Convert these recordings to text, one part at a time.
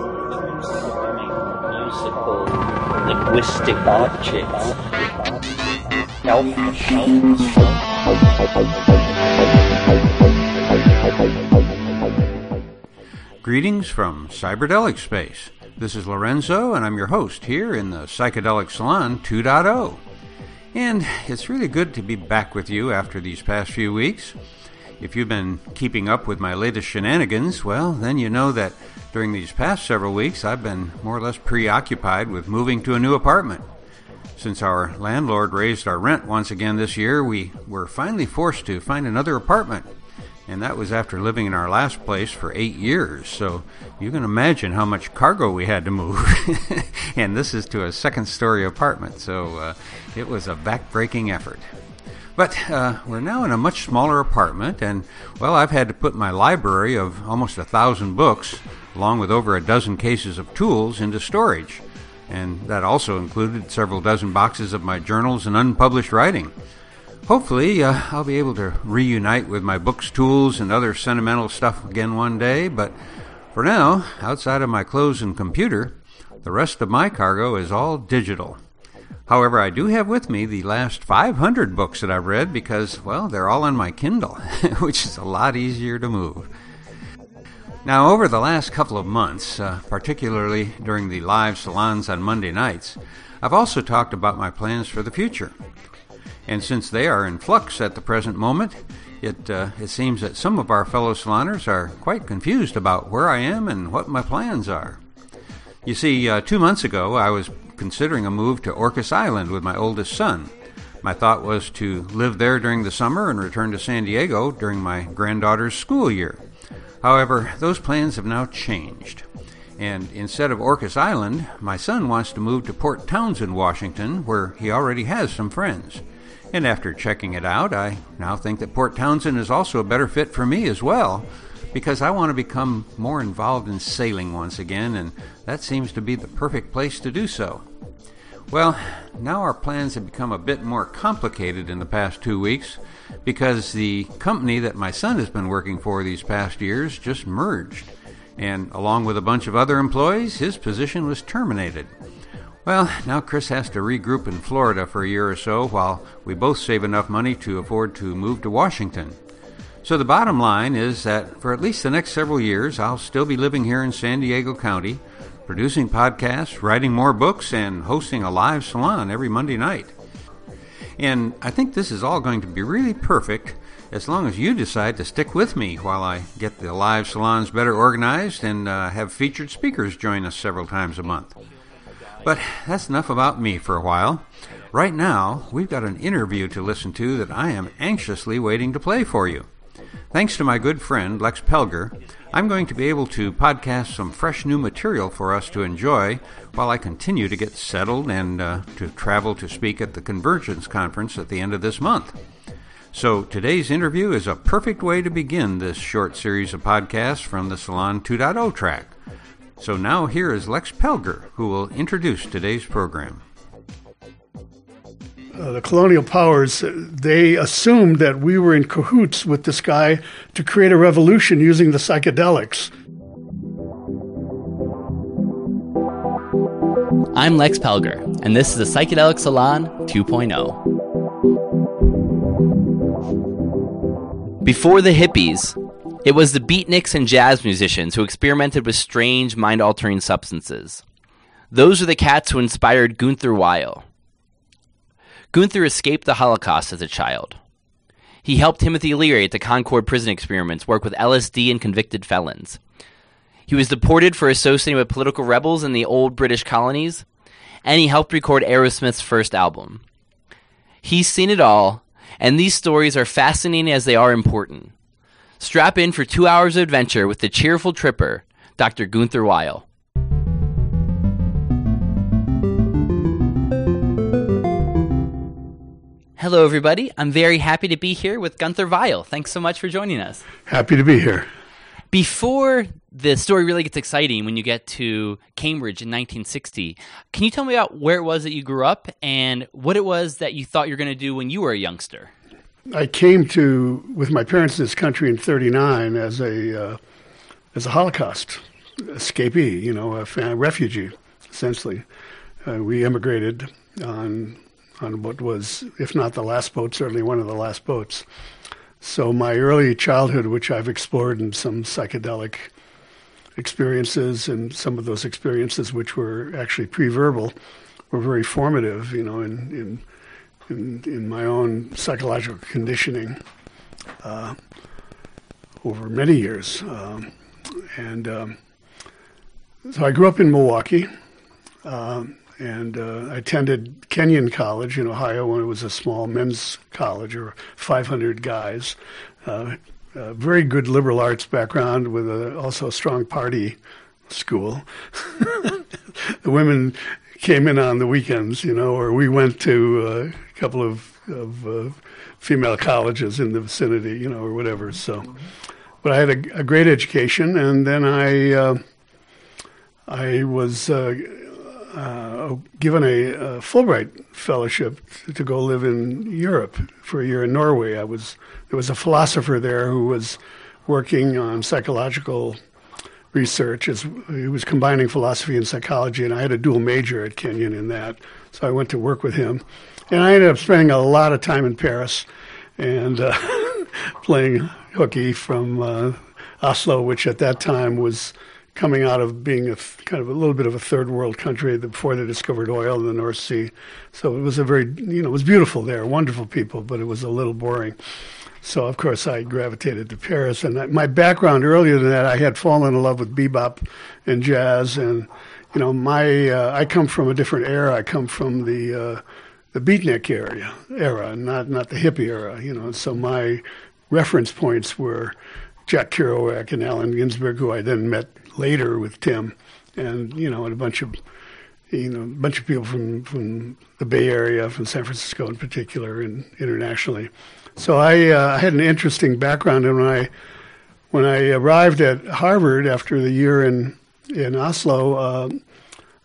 musical linguistic objects. Greetings from Cyberdelic Space. This is Lorenzo, and I'm your host here in the Psychedelic Salon 2.0. And it's really good to be back with you after these past few weeks. If you've been keeping up with my latest shenanigans, well, then you know that during these past several weeks I've been more or less preoccupied with moving to a new apartment. Since our landlord raised our rent once again this year, we were finally forced to find another apartment and that was after living in our last place for eight years. So you can imagine how much cargo we had to move. and this is to a second story apartment, so uh, it was a back-breaking effort. But uh, we're now in a much smaller apartment, and well, I've had to put my library of almost a thousand books, along with over a dozen cases of tools, into storage. And that also included several dozen boxes of my journals and unpublished writing. Hopefully, uh, I'll be able to reunite with my books, tools, and other sentimental stuff again one day, but for now, outside of my clothes and computer, the rest of my cargo is all digital. However, I do have with me the last 500 books that I've read because, well, they're all on my Kindle, which is a lot easier to move. Now, over the last couple of months, uh, particularly during the live salons on Monday nights, I've also talked about my plans for the future. And since they are in flux at the present moment, it, uh, it seems that some of our fellow saloners are quite confused about where I am and what my plans are. You see, uh, two months ago, I was considering a move to Orcas Island with my oldest son. My thought was to live there during the summer and return to San Diego during my granddaughter's school year. However, those plans have now changed. And instead of Orcas Island, my son wants to move to Port Townsend, Washington, where he already has some friends. And after checking it out, I now think that Port Townsend is also a better fit for me as well, because I want to become more involved in sailing once again, and that seems to be the perfect place to do so. Well, now our plans have become a bit more complicated in the past two weeks because the company that my son has been working for these past years just merged. And along with a bunch of other employees, his position was terminated. Well, now Chris has to regroup in Florida for a year or so while we both save enough money to afford to move to Washington. So the bottom line is that for at least the next several years, I'll still be living here in San Diego County, producing podcasts, writing more books, and hosting a live salon every Monday night. And I think this is all going to be really perfect as long as you decide to stick with me while I get the live salons better organized and uh, have featured speakers join us several times a month. But that's enough about me for a while. Right now, we've got an interview to listen to that I am anxiously waiting to play for you. Thanks to my good friend Lex Pelger, I'm going to be able to podcast some fresh new material for us to enjoy while I continue to get settled and uh, to travel to speak at the Convergence Conference at the end of this month. So today's interview is a perfect way to begin this short series of podcasts from the Salon 2.0 track. So now here is Lex Pelger, who will introduce today's program. Uh, the colonial powers, they assumed that we were in cahoots with this guy to create a revolution using the psychedelics. I'm Lex Pelger, and this is the Psychedelic Salon 2.0. Before the hippies, it was the beatniks and jazz musicians who experimented with strange, mind altering substances. Those are the cats who inspired Gunther Weil. Gunther escaped the Holocaust as a child. He helped Timothy Leary at the Concord prison experiments work with LSD and convicted felons. He was deported for associating with political rebels in the old British colonies, and he helped record Aerosmith's first album. He's seen it all, and these stories are fascinating as they are important. Strap in for two hours of adventure with the cheerful tripper, Dr. Gunther Weil. Hello, everybody. I'm very happy to be here with Gunther Weil. Thanks so much for joining us. Happy to be here. Before the story really gets exciting when you get to Cambridge in 1960, can you tell me about where it was that you grew up and what it was that you thought you were going to do when you were a youngster? I came to with my parents in this country in '39 as a uh, as a Holocaust escapee, you know, a refugee, essentially. Uh, we immigrated on on what was, if not the last boat, certainly one of the last boats. So my early childhood, which I've explored in some psychedelic experiences, and some of those experiences which were actually pre-verbal, were very formative, you know, in in in, in my own psychological conditioning uh, over many years. Um, and um, so I grew up in Milwaukee. Um, and uh, I attended Kenyon College in Ohio when it was a small men's college, or 500 guys. Uh, a very good liberal arts background with a, also a strong party school. the women came in on the weekends, you know, or we went to uh, a couple of, of uh, female colleges in the vicinity, you know, or whatever. So, but I had a, a great education, and then I uh, I was uh, uh, given a, a, Fulbright fellowship to go live in Europe for a year in Norway. I was there was a philosopher there who was working on psychological research. As he was combining philosophy and psychology, and I had a dual major at Kenyon in that, so I went to work with him, and I ended up spending a lot of time in Paris and uh, playing hooky from uh, Oslo, which at that time was coming out of being a kind of a little bit of a third world country before they discovered oil in the North Sea. So it was a very, you know, it was beautiful there, wonderful people, but it was a little boring. So of course I gravitated to Paris, and my background earlier than that, I had fallen in love with bebop and jazz, and you know, my uh, I come from a different era. I come from the uh, the beatnik area era, not not the hippie era. You know, so my reference points were Jack Kerouac and Allen Ginsberg, who I then met later with Tim, and you know, and a bunch of you know, a bunch of people from from the Bay Area, from San Francisco in particular, and internationally. So I, uh, had an interesting background, and when I when I arrived at Harvard after the year in in Oslo, uh,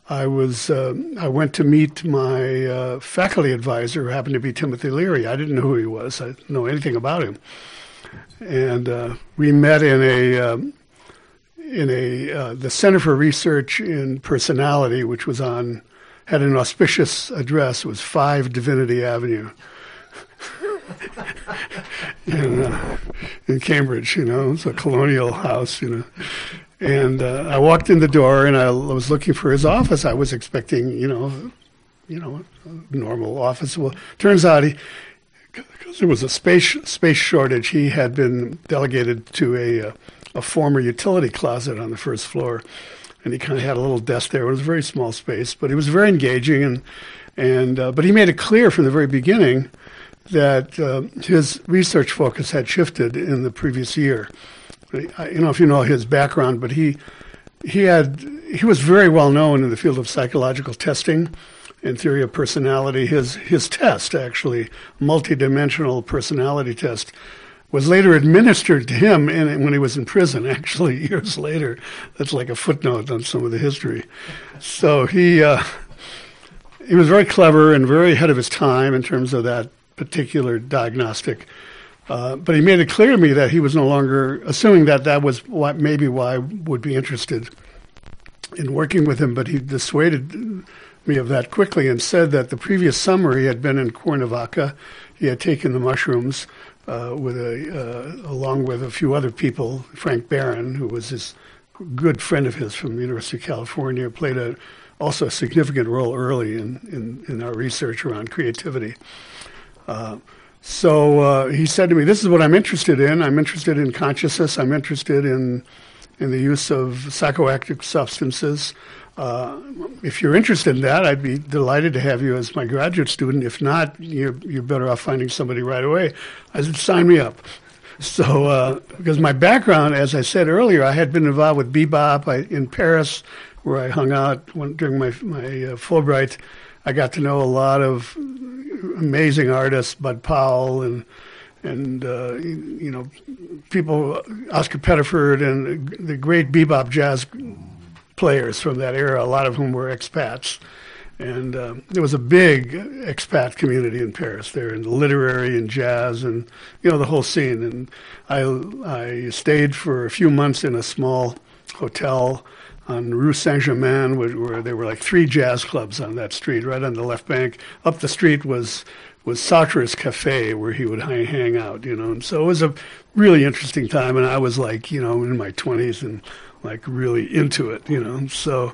I was uh, I went to meet my uh, faculty advisor, who happened to be Timothy Leary. I didn't know who he was. I didn't know anything about him, and uh, we met in a um, in a uh, the Center for Research in Personality, which was on had an auspicious address. Was Five Divinity Avenue. in, uh, in Cambridge, you know, it's a colonial house, you know. And uh, I walked in the door and I was looking for his office. I was expecting, you know, you know, a normal office. Well, turns out he, because there was a space space shortage, he had been delegated to a uh, a former utility closet on the first floor, and he kind of had a little desk there. It was a very small space, but he was very engaging, and and uh, but he made it clear from the very beginning that uh, his research focus had shifted in the previous year. I, you know, if you know his background, but he he had he was very well known in the field of psychological testing and theory of personality. His his test, actually, multidimensional personality test, was later administered to him in, when he was in prison. Actually, years later, that's like a footnote on some of the history. So he uh, he was very clever and very ahead of his time in terms of that particular diagnostic. Uh, but he made it clear to me that he was no longer assuming that that was what maybe why I would be interested in working with him. But he dissuaded me of that quickly and said that the previous summer he had been in Cuernavaca. He had taken the mushrooms uh, with a uh, along with a few other people. Frank Barron, who was his good friend of his from the University of California, played a also a significant role early in, in, in our research around creativity. Uh, so uh, he said to me, "This is what I'm interested in. I'm interested in consciousness. I'm interested in in the use of psychoactive substances. Uh, if you're interested in that, I'd be delighted to have you as my graduate student. If not, you're you're better off finding somebody right away." I said, "Sign me up." So, uh, because my background, as I said earlier, I had been involved with bebop I, in Paris, where I hung out when, during my my uh, Fulbright. I got to know a lot of amazing artists, Bud Powell and and uh, you know people, Oscar Pettiford and the great bebop jazz players from that era. A lot of whom were expats, and uh, there was a big expat community in Paris. There in the literary and jazz and you know the whole scene. And I I stayed for a few months in a small hotel on Rue Saint Germain, where, there were like three jazz clubs on that street. Right on the left bank, up the street was was Sartre's Cafe, where he would hang, hang out. You know, and so it was a really interesting time. And I was like, you know, in my twenties and like really into it. You know, so.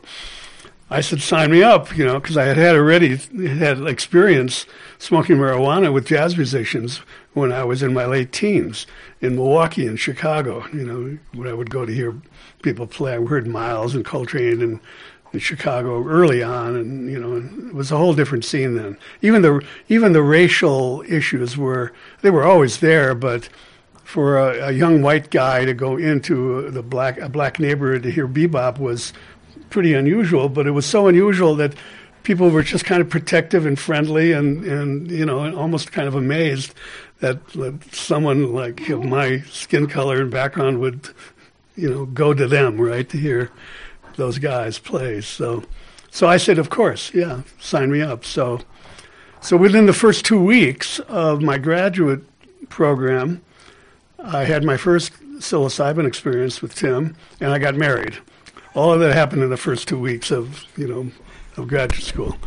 I said, sign me up, you know, because I had had already had experience smoking marijuana with jazz musicians when I was in my late teens in Milwaukee and Chicago. You know, when I would go to hear people play, I heard Miles and Coltrane and in Chicago early on, and you know, it was a whole different scene then. Even the even the racial issues were they were always there, but for a, a young white guy to go into the black a black neighborhood to hear bebop was pretty unusual, but it was so unusual that people were just kind of protective and friendly and, and you know, almost kind of amazed that, that someone like my skin color and background would, you know, go to them, right, to hear those guys play. So, so I said, of course, yeah, sign me up. So, so within the first two weeks of my graduate program, I had my first psilocybin experience with Tim, and I got married all of that happened in the first two weeks of you know of graduate school.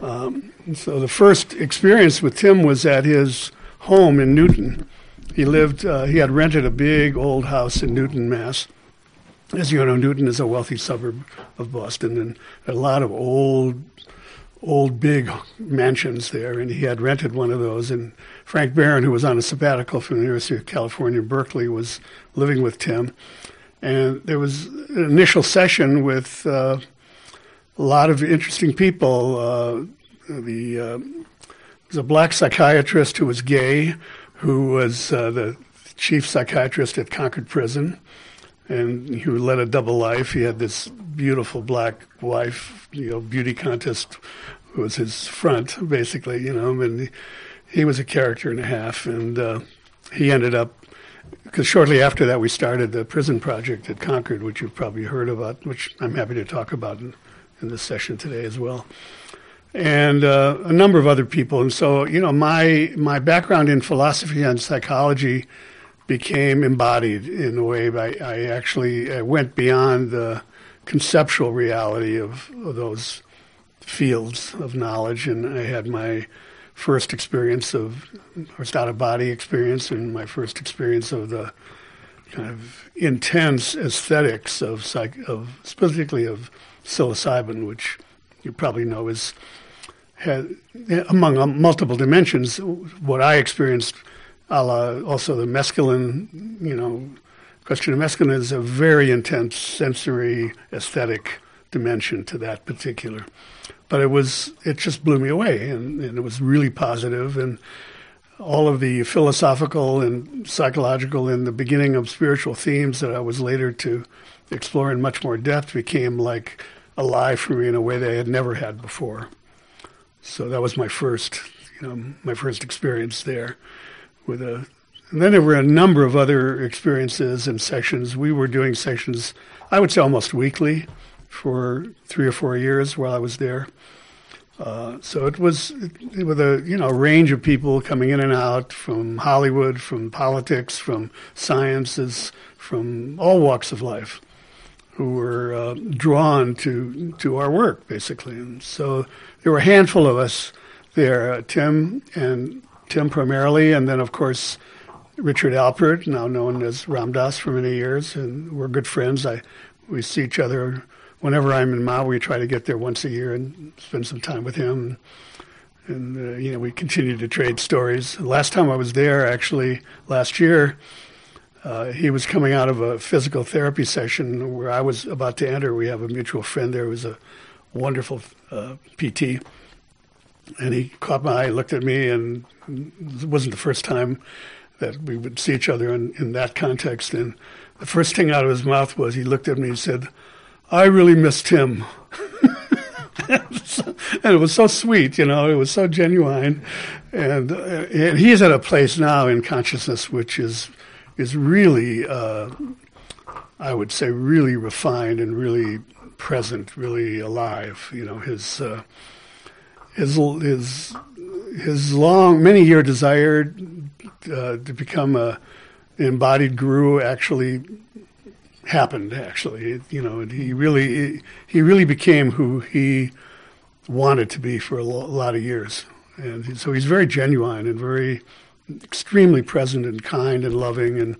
Um, so the first experience with Tim was at his home in Newton. He lived. Uh, he had rented a big old house in Newton, Mass. As you know, Newton is a wealthy suburb of Boston, and a lot of old, old big mansions there. And he had rented one of those. And Frank Barron, who was on a sabbatical from the University of California, Berkeley, was living with Tim and there was an initial session with uh, a lot of interesting people. Uh, the uh, was a black psychiatrist who was gay, who was uh, the chief psychiatrist at Concord Prison, and he led a double life. He had this beautiful black wife, you know, beauty contest was his front, basically, you know, and he, was a character and a half, and uh, he ended up because shortly after that we started the prison project at Concord, which you've probably heard about, which I'm happy to talk about in, in this session today as well, and uh, a number of other people. And so, you know, my my background in philosophy and psychology became embodied in a way. I, I actually I went beyond the conceptual reality of, of those fields of knowledge, and I had my first experience of first out of body experience and my first experience of the kind of intense aesthetics of psych of specifically of psilocybin, which you probably know is had among um, multiple dimensions. What I experienced, a la also the mescaline, you know, question of mescaline is a very intense sensory aesthetic dimension to that particular but it was it just blew me away, and, and it was really positive, and all of the philosophical and psychological and the beginning of spiritual themes that I was later to explore in much more depth became like alive for me in a way that I had never had before. So that was my first, you know, my first experience there with a and then there were a number of other experiences and sessions. We were doing sessions, I would say almost weekly for three or four years while I was there. Uh, so it was with a you know range of people coming in and out from Hollywood, from politics, from sciences, from all walks of life, who were uh, drawn to to our work basically. And so there were a handful of us there, uh, Tim and Tim primarily, and then of course Richard Alpert, now known as Ram Dass for many years, and we're good friends. I we see each other whenever I'm in Maui, we try to get there once a year and spend some time with him. And, uh, you know, we continue to trade stories. Last time I was there, actually, last year, uh, he was coming out of a physical therapy session where I was about to enter. We have a mutual friend there who was a wonderful uh, PT. And he caught my eye, looked at me, and it wasn't the first time that we would see each other in, in that context. And the first thing out of his mouth was he looked at me and said, I really missed him. and it was so sweet, you know, it was so genuine. And, uh, and he is at a place now in consciousness which is, is really, uh, I would say, really refined and really present, really alive. You know, his, uh, his, his, his long, many year desire uh, to become a embodied guru actually happened. Actually, you know, he really he really became who he wanted to be for a lot of years, and so he's very genuine and very extremely present and kind and loving, and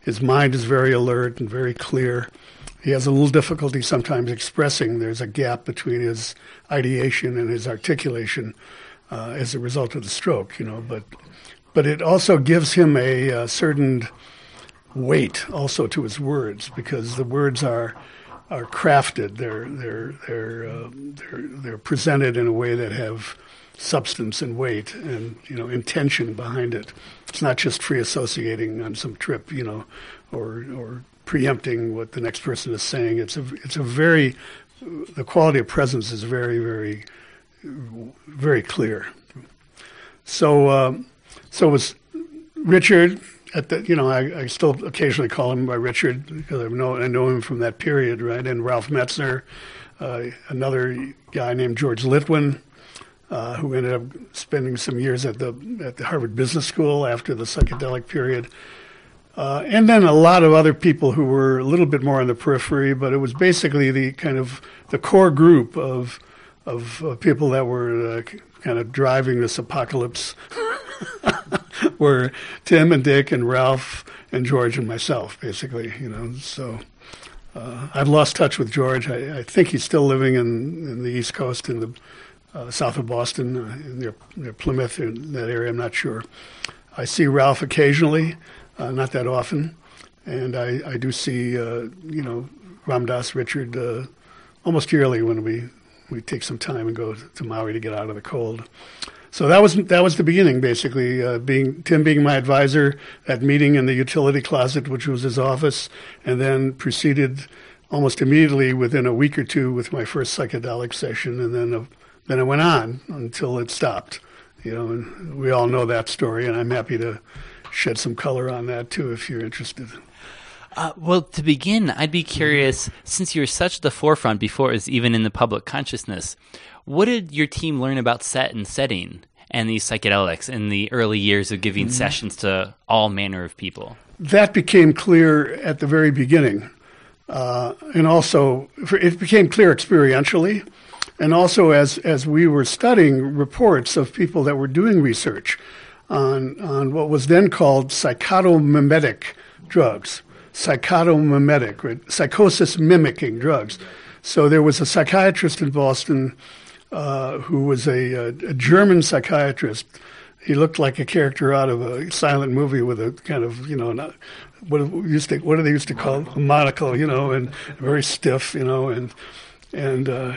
his mind is very alert and very clear. He has a little difficulty sometimes expressing. There's a gap between his ideation and his articulation uh, as a result of the stroke, you know. But but it also gives him a, a certain weight also to his words because the words are are crafted. They're they're they're uh, they're they're presented in a way that have substance and weight and you know intention behind it. It's not just free associating on some trip, you know, or or preempting what the next person is saying. It's a it's a very the quality of presence is very very very clear. So um, so was Richard at the you know I, I still occasionally call him by Richard because I know I know him from that period right and Ralph Metzner, uh, another guy named George Litwin. Uh, who ended up spending some years at the at the Harvard Business School after the psychedelic period, uh, and then a lot of other people who were a little bit more on the periphery. But it was basically the kind of the core group of of uh, people that were uh, kind of driving this apocalypse were Tim and Dick and Ralph and George and myself, basically. You know, so uh, I've lost touch with George. I, I, think he's still living in, in the East Coast, in the uh, south of Boston, uh, near, near Plymouth, in that area. I'm not sure. I see Ralph occasionally, uh, not that often, and I, I do see uh, you know Ram Dass Richard, uh, almost yearly when we we take some time and go to Maui to get out of the cold so that was that was the beginning, basically. Uh, being Tim being my advisor, that meeting in the utility closet, which was his office, and then proceeded almost immediately within a week or two with my first psychedelic session, and then uh, then it went on until it stopped. You know, and we all know that story, and I'm happy to shed some color on that too if you're interested. Uh, well, to begin, I'd be curious, since you're such at the forefront before it was even in the public consciousness, what did your team learn about set and setting and these psychedelics in the early years of giving mm-hmm. sessions to all manner of people? That became clear at the very beginning. Uh, and also, it became clear experientially. And also, as, as we were studying reports of people that were doing research on, on what was then called psychotomimetic drugs, psychotomimetic, right? psychosis mimicking drugs. So there was a psychiatrist in Boston uh, who was a, a, German psychiatrist. He looked like a character out of a silent movie with a kind of, you know, not, what used to what do they used to call a monocle, you know, and very stiff, you know, and and, uh,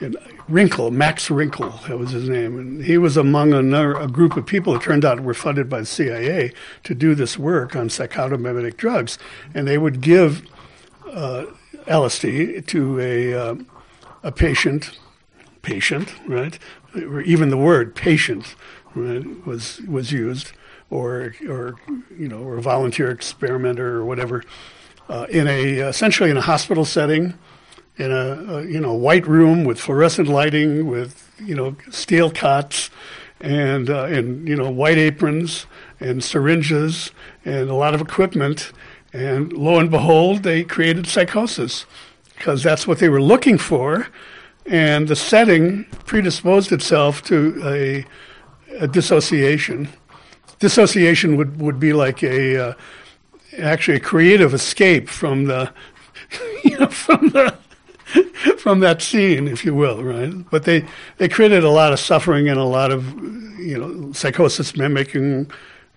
and Rinkel, Max Rinkel that was his name, and he was among another, a group of people that turned out were funded by the CIA to do this work on psychotomimetic drugs, and they would give uh, LSD to a uh, a patient patient, right? Or even the word patient right, was was used, or or you know, or volunteer experimenter or whatever, uh, in a essentially in a hospital setting, in a, a, you know white room with fluorescent lighting, with you know steel cots, and uh, and you know white aprons and syringes and a lot of equipment, and lo and behold, they created psychosis because that's what they were looking for and the setting predisposed itself to a, a dissociation. Dissociation would, would be like a uh, actually a creative escape from the you know, from the from that scene, if you will, right? But they they created a lot of suffering and a lot of you know psychosis mimicking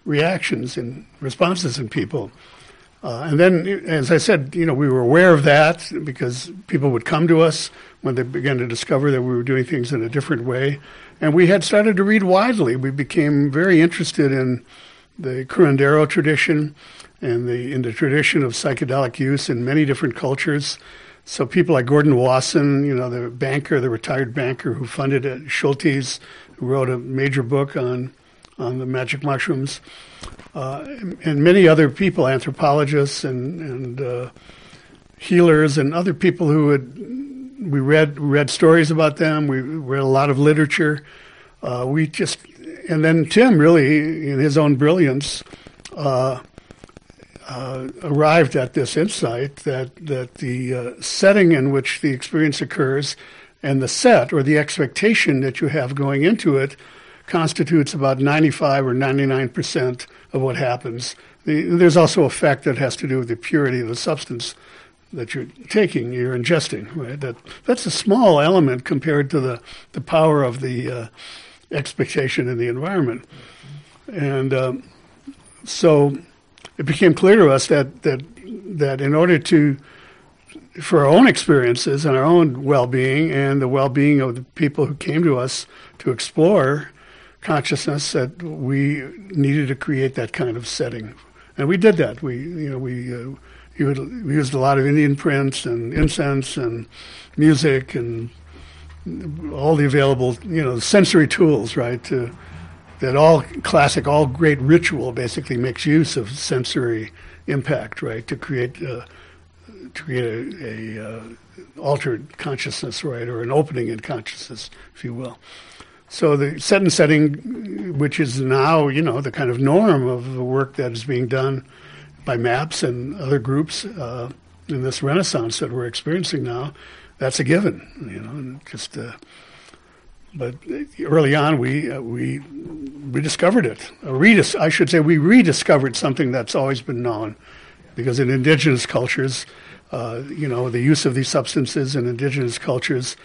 reactions and responses in people. Uh, and then, as I said, you know, we were aware of that because people would come to us when they began to discover that we were doing things in a different way. And we had started to read widely. We became very interested in the curandero tradition and the in the tradition of psychedelic use in many different cultures. So people like Gordon Wasson, you know, the banker, the retired banker who funded it, Schultes, who wrote a major book on on the magic mushrooms, uh, and, many other people, anthropologists and and uh, healers and other people who had we read read stories about them. We read a lot of literature. Uh, we just and then Tim really, in his own brilliance, uh, uh, arrived at this insight that that the setting in which the experience occurs and the set or the expectation that you have going into it constitutes about 95 or 99 percent of what happens. The, there's also a fact that has to do with the purity of the substance that you're taking, you're ingesting. Right? That that's a small element compared to the the power of the uh, expectation in the environment, and um, so it became clear to us that that that in order to for our own experiences and our own well-being and the well-being of the people who came to us to explore consciousness that we needed to create that kind of setting and we did that we you know we uh, we used a lot of Indian prints and incense and music and all the available you know sensory tools right to that all classic, all great ritual basically makes use of sensory impact, right, to create uh, to create a, a uh, altered consciousness, right, or an opening in consciousness, if you will. So the set and setting, which is now you know the kind of norm of the work that is being done by MAPS and other groups uh, in this renaissance that we're experiencing now, that's a given, you know, just. Uh, but early on, we uh, we rediscovered it. Redis- I should say we rediscovered something that's always been known, because in indigenous cultures, uh, you know, the use of these substances in indigenous cultures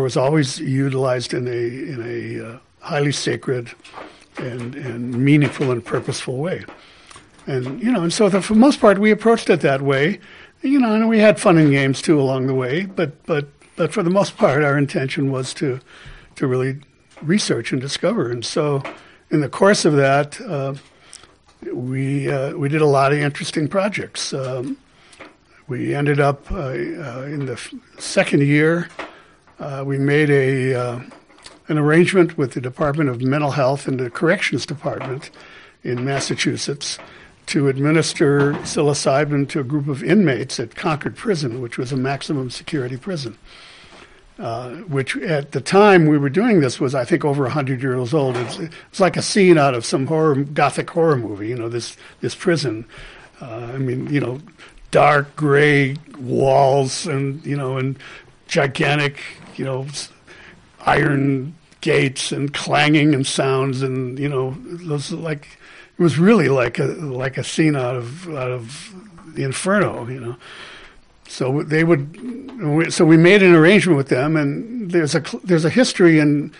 was always utilized in a in a uh, highly sacred and and meaningful and purposeful way. And you know, and so the, for the most part, we approached it that way. You know, and we had fun and games too along the way. But but but for the most part, our intention was to to really research and discover. And so, in the course of that, uh, we uh, we did a lot of interesting projects. Um, we ended up uh, uh in the second year. Uh, we made a uh, an arrangement with the Department of Mental Health and the Corrections Department in Massachusetts to administer psilocybin to a group of inmates at Concord Prison, which was a maximum security prison uh, which at the time we were doing this was, I think, over 100 years old. It's, it's like a scene out of some horror, gothic horror movie, you know, this, this prison. Uh, I mean, you know, dark gray walls and, you know, and gigantic, you know, iron gates and clanging and sounds and, you know, those like, it was really like a, like a scene out of, out of the Inferno, you know. So they would, so we made an arrangement with them, and there's a there's a history in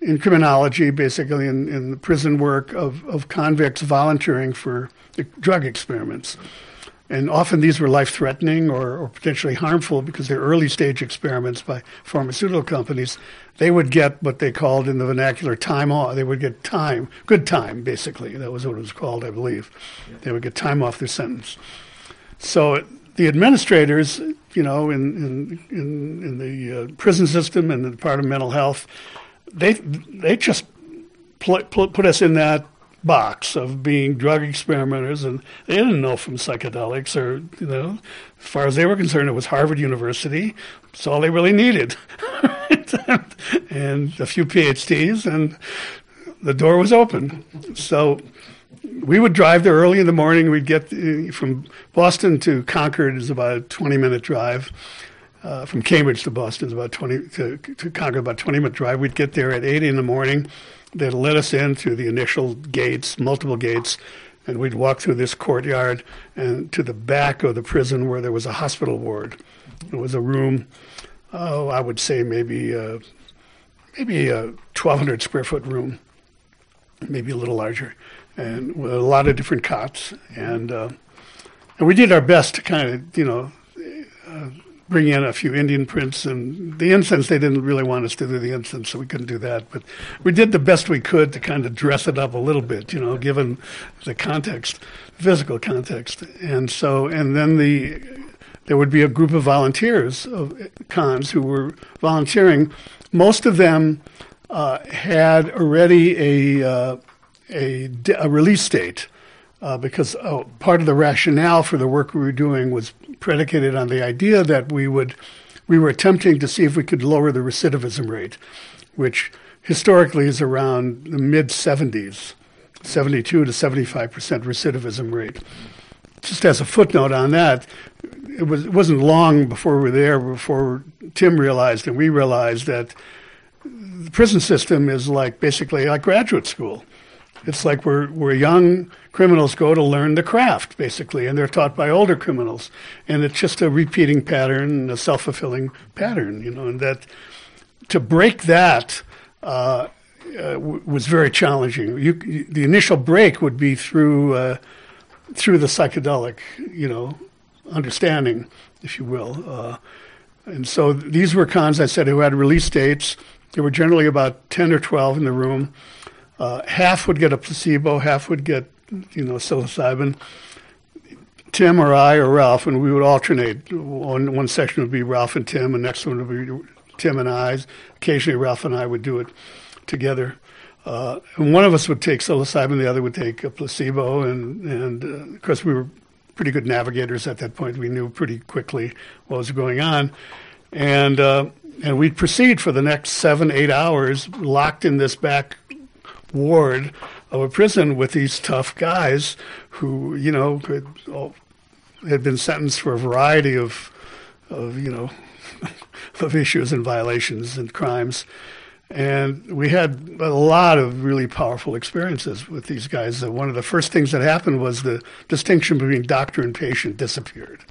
in criminology, basically in, in the prison work of, of convicts volunteering for drug experiments. And often these were life threatening or, or, potentially harmful because they're early stage experiments by pharmaceutical companies. They would get what they called in the vernacular time off. They would get time, good time, basically. That was what it was called, I believe. They would get time off their sentence. So the administrators, you know, in in in, in the uh, prison system and the Department of Mental Health, they they just put put us in that box of being drug experimenters, and they didn't know from psychedelics or you know, as far as they were concerned, it was Harvard University. It's all they really needed, and a few PhDs, and the door was open. So we would drive there early in the morning. We'd get uh, from Boston to Concord is about a 20 minute drive. Uh, from Cambridge to Boston is about 20 to, to Concord about 20 minute drive. We'd get there at 8 in the morning. They'd let us in through the initial gates, multiple gates, and we'd walk through this courtyard and to the back of the prison where there was a hospital ward. It was a room, oh, I would say maybe uh, maybe a 1,200 square foot room, maybe a little larger and with a lot of different cots, and uh, and we did our best to kind of you know uh, bring in a few Indian prints and the incense. They didn't really want us to do the incense, so we couldn't do that. But we did the best we could to kind of dress it up a little bit, you know, given the context, physical context, and so and then the there would be a group of volunteers of cons who were volunteering. Most of them uh, had already a uh, a, a release date uh, because oh, part of the rationale for the work we were doing was predicated on the idea that we would we were attempting to see if we could lower the recidivism rate, which historically is around the mid 70s, 72 to 75 percent recidivism rate. just as a footnote on that, it was it wasn't long before we were there before Tim realized and we realized that the prison system is like basically like graduate school. It's like where where young criminals go to learn the craft, basically, and they're taught by older criminals, and it's just a repeating pattern, a self fulfilling pattern, you know, and that to break that. Uh, uh, w- was very challenging. You, you, the initial break would be through uh, through the psychedelic, you know, understanding, if you will. Uh, and so these were cons I said who had release dates. There were generally about ten or twelve in the room. Uh, half would get a placebo, half would get, you know, psilocybin. Tim or I or Ralph, and we would alternate. One one section would be Ralph and Tim, and next one would be Tim and I. Occasionally, Ralph and I would do it together. Uh, and one of us would take psilocybin, the other would take a placebo, and and uh, of course we were pretty good navigators at that point. We knew pretty quickly what was going on, and uh, and we'd proceed for the next seven eight hours, locked in this back ward of a prison with these tough guys who you know had, had been sentenced for a variety of of you know of issues and violations and crimes. And we had a lot of really powerful experiences with these guys. Uh, one of the first things that happened was the distinction between doctor and patient disappeared.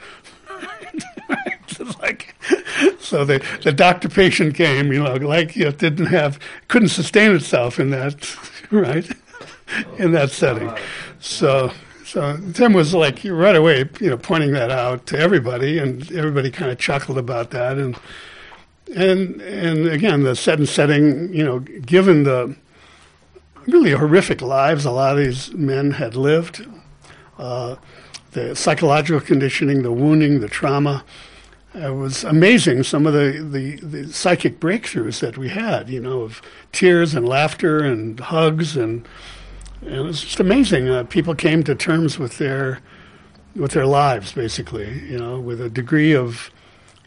like, so the, the doctor patient game, you know, like it didn't have, couldn't sustain itself in that, right, in that setting. So, so Tim was like right away, you know, pointing that out to everybody, and everybody kind of chuckled about that, and and and again the set and setting you know given the really horrific lives a lot of these men had lived uh, the psychological conditioning the wounding the trauma it was amazing some of the, the, the psychic breakthroughs that we had you know of tears and laughter and hugs and, and it was just amazing uh, people came to terms with their with their lives basically you know with a degree of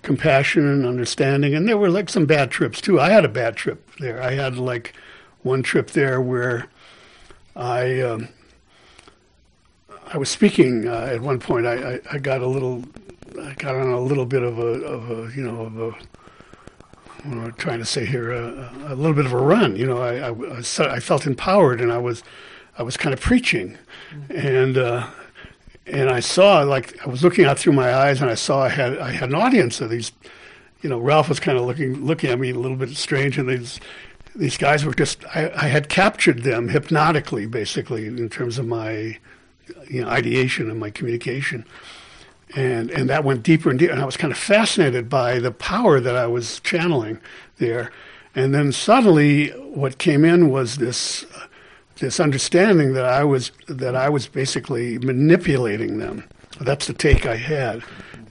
compassion and understanding. And there were like some bad trips too. I had a bad trip there. I had like one trip there where I um, I was speaking uh, at one point. I, I, I, got a little I got on a little bit of a of a you know of a what am I trying to say here a, a little bit of a run. You know, I, I, I felt empowered and I was I was kind of preaching, mm-hmm. and uh, and I saw like I was looking out through my eyes, and I saw I had I had an audience of these. You know, Ralph was kind of looking looking at me a little bit strange, and these these guys were just I, I had captured them hypnotically, basically, in terms of my you know ideation and my communication. And, and that went deeper and deeper. And I was kind of fascinated by the power that I was channeling there. And then suddenly, what came in was this this understanding that I was that I was basically manipulating them. That's the take I had,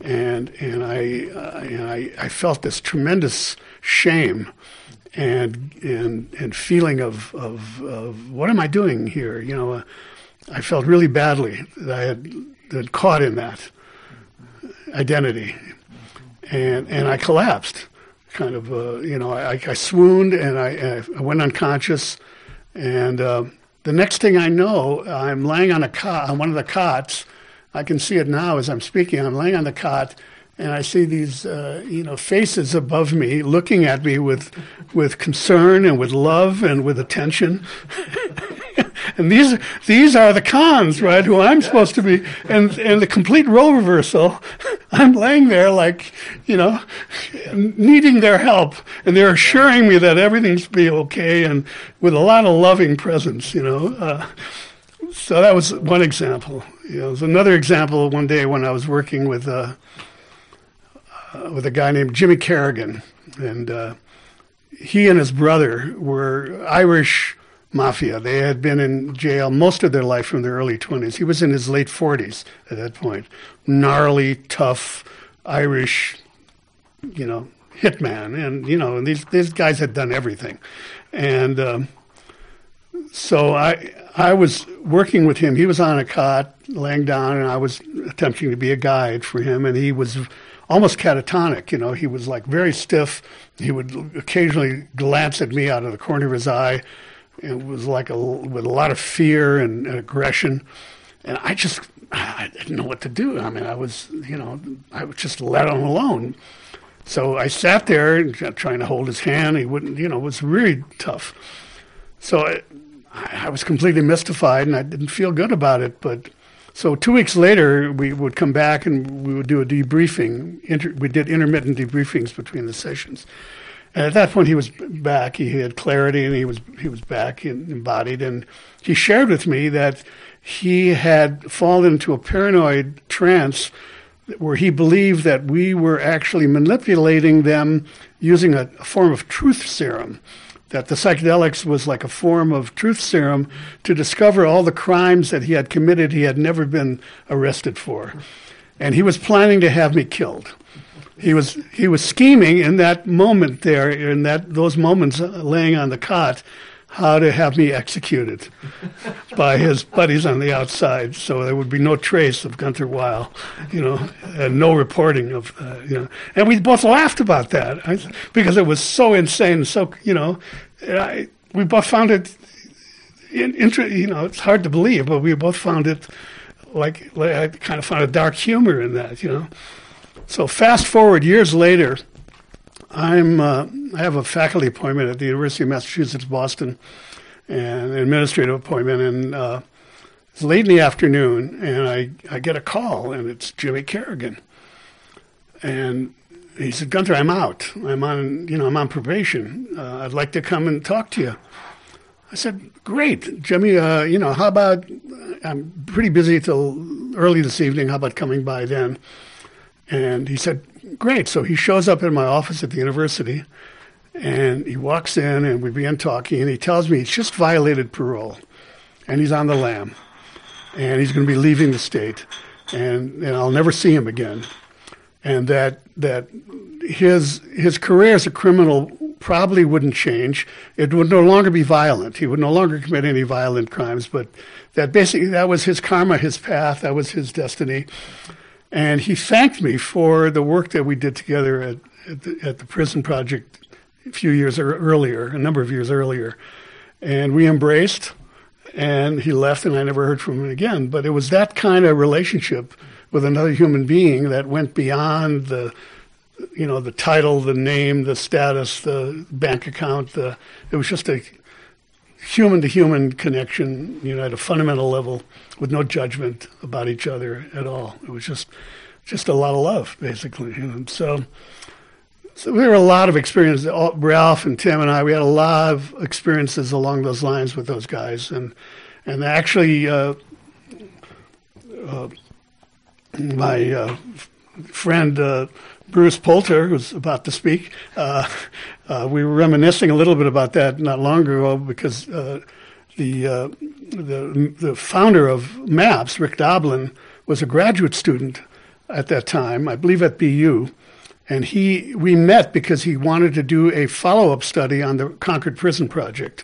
and and I uh, and I, I felt this tremendous shame and and and feeling of of, of what am I doing here? You know, uh, I felt really badly that I had, had caught in that identity, and and I collapsed, kind of. Uh, you know, I, I swooned and I, I went unconscious and uh, the next thing I know, I'm laying on a cot, on one of the cots. I can see it now as I'm speaking. I'm laying on the cot, and I see these, uh, you know, faces above me, looking at me with, with concern and with love and with attention. and these these are the cons, right? Who I'm supposed to be, and and the complete role reversal. I'm laying there like, you know, needing their help, and they're assuring me that everything's be okay, and with a lot of loving presence, you know. Uh, so that was one example. You know, another example one day when I was working with uh, uh, with a guy named Jimmy Kerrigan, and uh, he and his brother were Irish mafia. They had been in jail most of their life from their early 20s. He was in his late 40s at that point. Gnarly, tough Irish, you know, hitman. And, you know, these, these guys had done everything. And um, so I, I was working with him. He was on a cot, laying down, and I was attempting to be a guide for him. And he was almost catatonic. You know, he was like very stiff. He would occasionally glance at me out of the corner of his eye it was like a, with a lot of fear and, aggression. and I just I didn't know what to do. I mean, I was you know I was just let him alone. So I sat there trying to hold his hand. He wouldn't, you know, it was really tough. So I, I was completely mystified and I didn't feel good about it. But so two weeks later, we would come back and we would do a debriefing. Inter, we did intermittent debriefings between the sessions. And at that point, he was back. He had clarity, and he was he was back embodied. And he shared with me that he had fallen into a paranoid trance where he believed that we were actually manipulating them using a, a form of truth serum that the psychedelics was like a form of truth serum to discover all the crimes that he had committed he had never been arrested for. And he was planning to have me killed. He was he was scheming in that moment there, in that those moments uh, laying on the cot, how to have me executed by his buddies on the outside, so there would be no trace of Gunther Weil, you know, and no reporting of, uh, you know. And we both laughed about that because it was so insane, so you know, I, we both found it, in, you know, it's hard to believe, but we both found it like, like I kind of found a dark humor in that, you know. So fast forward years later I'm uh, I have a faculty appointment at the University of Massachusetts Boston, and an administrative appointment, and uh, it's late in the afternoon, and I, I get a call, and it's Jimmy Kerrigan, and he said, Gunther, I'm out. I'm on you know I'm on probation. Uh, I'd like to come and talk to you. I said, great, Jimmy. Uh, you know, how about I'm pretty busy till early this evening. How about coming by then? And he said, great. So he shows up in my office at the university and he walks in and we begin talking and he tells me he's just violated parole and he's on the lam and he's going to be leaving the state and, and I'll never see him again. And that, that his, his career as a criminal probably wouldn't change. It would no longer be violent. He would no longer commit any violent crimes, but that basically that was his karma, his path, that was his destiny. And he thanked me for the work that we did together at, at, the, at the prison project a few years earlier, a number of years earlier. And we embraced, and he left, and I never heard from him again. But it was that kind of relationship with another human being that went beyond the you know the title the name the status the bank account the it was just a human to human connection, you know, at a fundamental level with no judgment about each other at all. It was just just a lot of love, basically. So so there were a lot of experiences. Ralph and Tim and I, we had a lot of experiences along those lines with those guys, and and actually, uh, uh, my uh, friend uh, Bruce Poulter, who's about to speak, uh, uh, we were reminiscing a little bit about that not long ago because uh, the, uh, the, the founder of MAPS, Rick Doblin, was a graduate student at that time, I believe at BU, and he we met because he wanted to do a follow up study on the Concord Prison Project.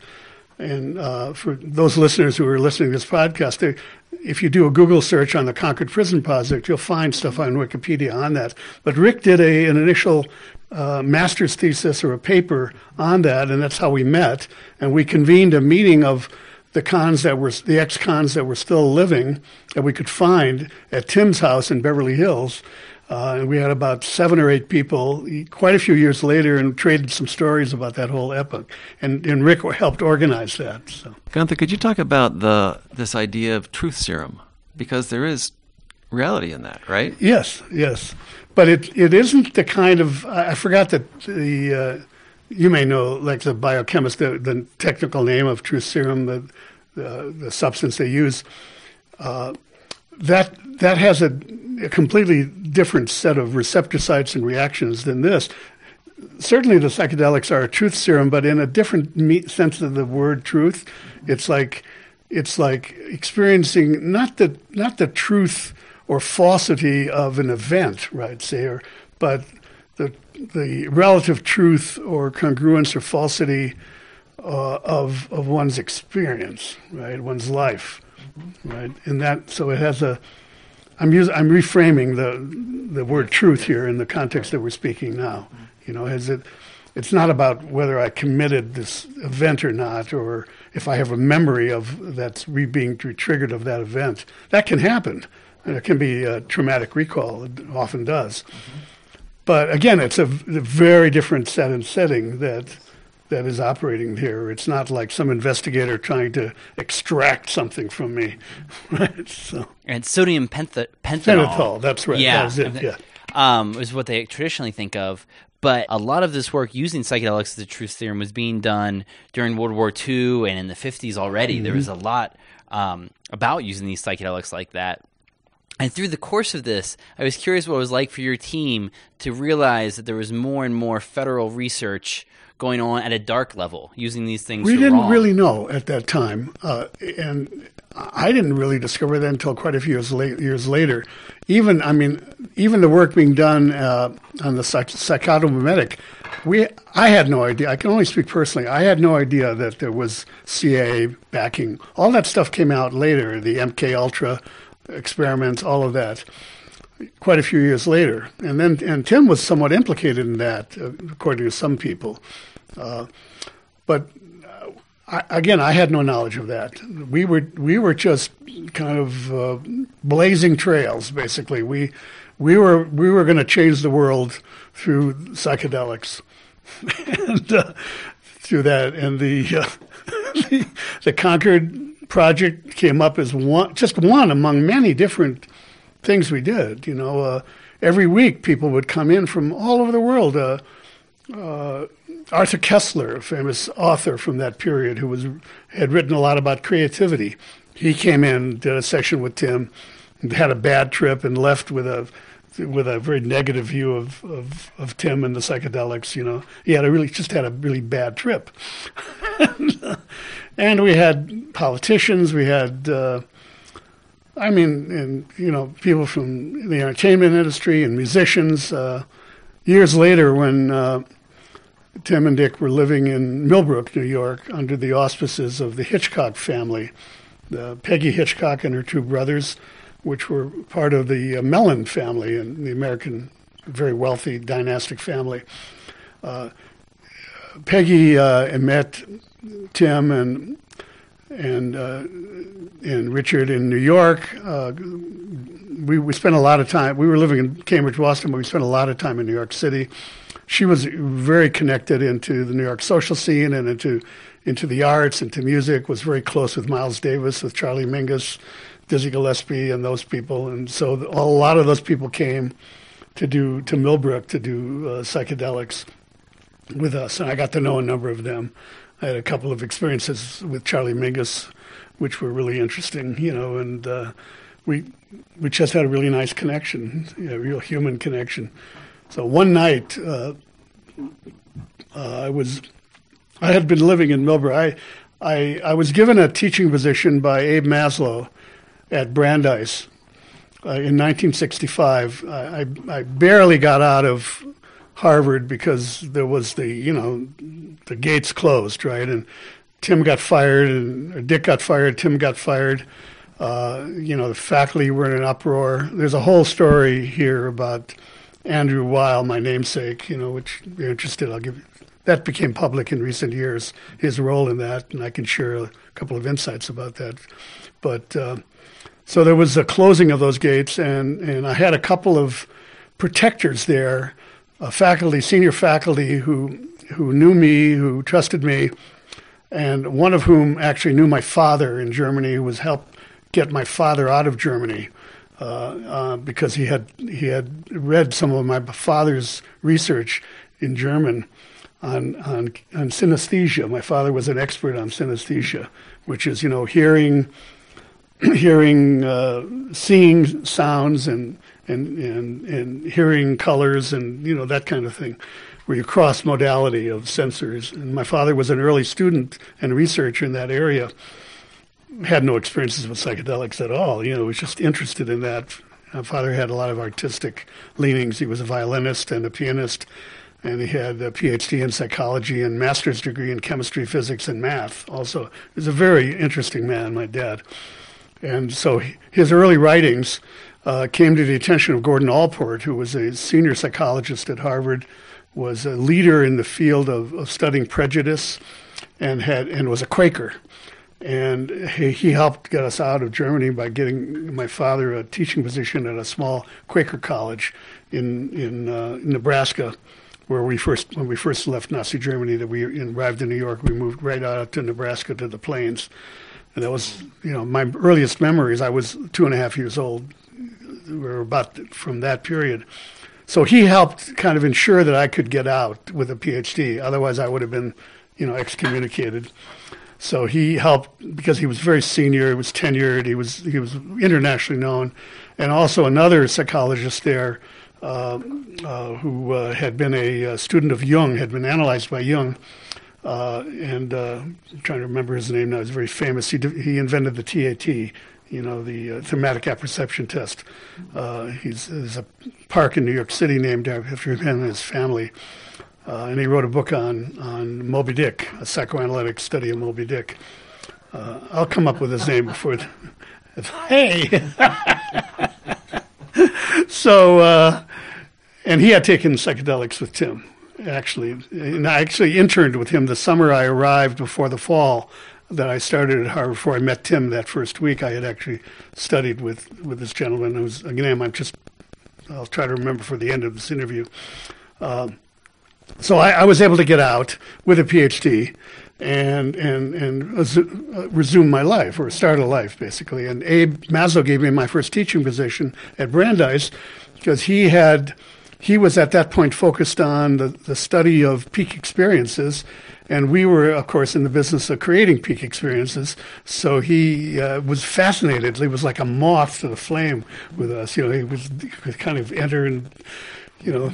And uh, for those listeners who are listening to this podcast, they, if you do a Google search on the Concord Prison Project, you'll find stuff on Wikipedia on that. But Rick did a, an initial uh, master's thesis or a paper on that, and that's how we met. And we convened a meeting of the cons that were the ex-cons that were still living that we could find at Tim's house in Beverly Hills. Uh, and we had about seven or eight people quite a few years later and traded some stories about that whole epoch. And, and Rick helped organize that. So. Gunther, could you talk about the this idea of truth serum? Because there is reality in that, right? Yes, yes. But it, it isn't the kind of, I forgot that the, uh, you may know, like the biochemist, the, the technical name of truth serum, the, the, the substance they use. Uh, that that has a, a, completely different set of receptor sites and reactions than this. Certainly, the psychedelics are a truth serum, but in a different sense of the word truth. It's like it's like experiencing not the not the truth or falsity of an event, right? Say, or but the the relative truth or congruence or falsity uh, of of one's experience, right? One's life right? And that so it has a. I'm using I'm reframing the the word truth here in the context that we're speaking now. You know, has it it's not about whether I committed this event or not, or if I have a memory of that's re- being triggered of that event. That can happen. And it can be a traumatic recall. It often does. Mm-hmm. But again, it's a, a very different set and setting that that is operating here. It's not like some investigator trying to extract something from me, right? So And sodium pentha- pentanol. Pentothal, that's right. Yeah. That it, yeah. Um, is what they traditionally think of. But a lot of this work using psychedelics as a truth serum was being done during World War II and in the 50s already. There was Mm-hmm. a lot um, about using these psychedelics like that. And through the course of this, I was curious what it was like for your team to realize that there was more and more federal research going on at a dark level using these things. We didn't wrong. really know at that time, uh, and I didn't really discover that until quite a few years, late, years later. Even, I mean, even the work being done uh, on the psych- psychotomimetic, we, I had no idea. I can only speak personally. I had no idea that there was CIA backing. All that stuff came out later. The MK Ultra experiments, all of that quite a few years later. And then, and Tim was somewhat implicated in that, uh, according to some people. Uh, but uh, I, again, I had no knowledge of that. We were we were just kind of uh, blazing trails, basically. We we were we were going to change the world through psychedelics, and uh, through that, and the, uh, the the Concord project came up as one, just one among many different things we did. You know, uh, every week people would come in from all over the world. Uh, uh, Arthur Koestler, a famous author from that period, who was had written a lot about creativity, he came in, did a session with Tim, had a bad trip, and left with a with a very negative view of, of, of Tim and the psychedelics. You know, he had a really just had a really bad trip. and we had politicians, we had. Uh, I mean, and you know, people from the entertainment industry and musicians. Uh, years later, when uh, Tim and Dick were living in Millbrook, New York, under the auspices of the Hitchcock family, uh, Peggy Hitchcock and her two brothers, which were part of the uh, Mellon family and the American, very wealthy dynastic family. Uh, Peggy uh, met Tim and and uh, and Richard in New York. Uh, we we spent a lot of time. We were living in Cambridge, Boston, but we spent a lot of time in New York City. She was very connected into the New York social scene and into into the arts, into music. Was very close with Miles Davis, with Charlie Mingus, Dizzy Gillespie, and those people. And so a lot of those people came to do to Millbrook to do uh, psychedelics with us, and I got to know a number of them. I had a couple of experiences with Charlie Mingus, which were really interesting, you know, and uh, we we just had a really nice connection, a real human connection. So one night, uh, uh, I was I had been living in Millbrook. I, I I was given a teaching position by Abe Maslow at Brandeis uh, in 1965. I, I barely got out of Harvard because there was the you know the gates closed right and Tim got fired and Dick got fired Tim got fired uh, you know the faculty were in an uproar there's a whole story here about Andrew Weil my namesake you know which if you're interested I'll give you that became public in recent years his role in that and I can share a couple of insights about that. But uh, so there was a closing of those gates and and I had a couple of protectors there faculty, senior faculty who who knew me, who trusted me, and one of whom actually knew my father in Germany, who was helped get my father out of Germany uh, uh, because he had he had read some of my father's research in German on on on synesthesia. My father was an expert on synesthesia, which is you know hearing hearing uh, seeing sounds and and, and and hearing colors and you know that kind of thing where you cross modality of sensors and my father was an early student and researcher in that area had no experiences with psychedelics at all you know was just interested in that my father had a lot of artistic leanings he was a violinist and a pianist and he had a PhD in psychology and master's degree in chemistry, physics, and math. Also, he was a very interesting man, my dad. And so his early writings uh, came to the attention of Gordon Allport, who was a senior psychologist at Harvard, was a leader in the field of, of studying prejudice, and had and was a Quaker. And he, he helped get us out of Germany by getting my father a teaching position at a small Quaker college in in, uh, Nebraska, where we first when we first left Nazi Germany. That we arrived in New York, we moved right out to Nebraska to the plains, and that was you know my earliest memories. I was two and a half years old. We were about from that period. So he helped kind of ensure that I could get out with a PhD. Otherwise, I would have been, you know, excommunicated. So he helped because he was very senior. He was tenured. He was he was internationally known, and also another psychologist there uh, uh, who uh, had been a, a, student of Jung, had been analyzed by Jung. Uh, and uh, I'm trying to remember his name now. He's very famous. He, he invented the TAT, you know, the uh, thematic apperception test. he's there's a park in New York City named after him and his family. And he wrote a book on, on Moby Dick, a psychoanalytic study of Moby Dick. I'll come up with his name before. hey! so, uh, and he had taken psychedelics with Tim, actually. And I actually interned with him the summer I arrived before the fall that I started at Harvard. Before I met Tim that first week, I had actually studied with, with this gentleman whose again, I'm just, I'll try to remember for the end of this interview. Uh, so I, I, was able to get out with a PhD and and and uh, resume my life or start a life basically. And Abe Maslow gave me my first teaching position at Brandeis because he had he was at that point focused on the, the study of peak experiences. And we were, of course, in the business of creating peak experiences. So he uh, was fascinated. He was like a moth to the flame with us. You know, he was kind of enter and, you know,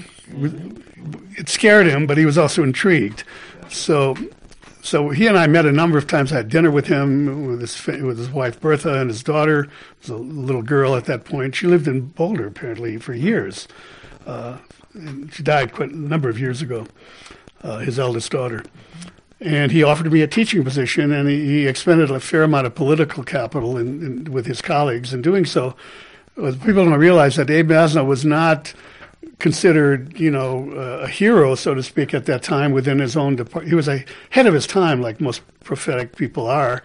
it scared him, but he was also intrigued. So so he and I met a number of times. I had dinner with him, with his with his wife Bertha and his daughter. Was a little girl at that point. She lived in Boulder apparently for years. Uh, she died quite a number of years ago. Uh, his eldest daughter, and he offered me a teaching position, and he, he expended a fair amount of political capital in, in, with his colleagues in doing so. People don't realize that Abe Maslow was not considered, you know, uh, a hero, so to speak, at that time within his own department. He was ahead of his time, like most prophetic people are.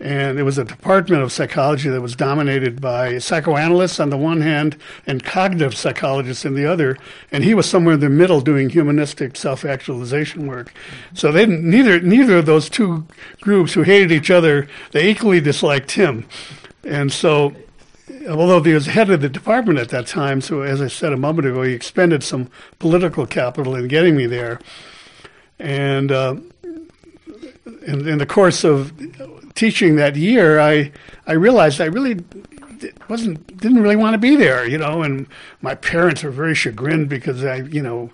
And it was a department of psychology that was dominated by psychoanalysts on the one hand and cognitive psychologists in the other. And he was somewhere in the middle doing humanistic self-actualization work. So they neither neither of those two groups who hated each other, they equally disliked him. And so although he was head of the department at that time, so as I said a moment ago, he expended some political capital in getting me there. And uh, in, in, the course of teaching that year, I I realized I really wasn't didn't really want to be there, you know. And my parents were very chagrined because I, you know,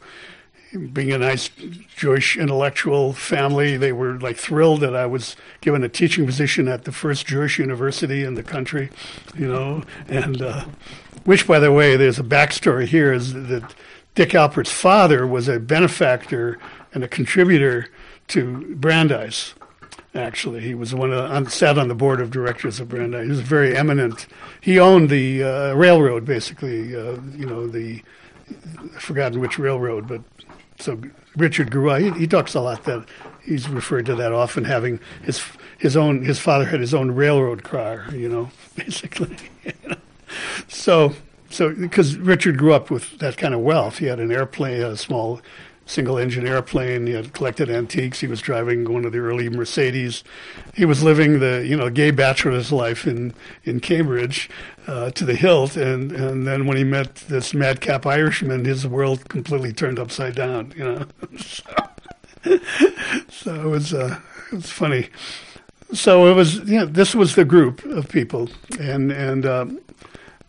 being a nice Jewish intellectual family, they were like thrilled that I was given a teaching position at the first Jewish university in the country, you know, and uh, which, by the way, there's a backstory here is that Dick Alpert's father was a benefactor and a contributor to Brandeis. Actually, he was one of the, sat on the board of directors of Brandeis. He was very eminent. He owned the uh, railroad, basically. Uh, you know the I've forgotten which railroad, but so Richard grew up. He, he, talks a lot that he's referred to that often, having his his own. His father had his own railroad car, you know, basically. so so because Richard grew up with that kind of wealth, he had an airplane, a small single engine airplane. He had collected antiques. He was driving one of the early Mercedes. He was living the you know gay bachelor's life in in Cambridge uh, to the hilt. And and then when he met this madcap Irishman, his world completely turned upside down. You know, so, so it was uh, it was funny. So it was know this was the group of people, and and um,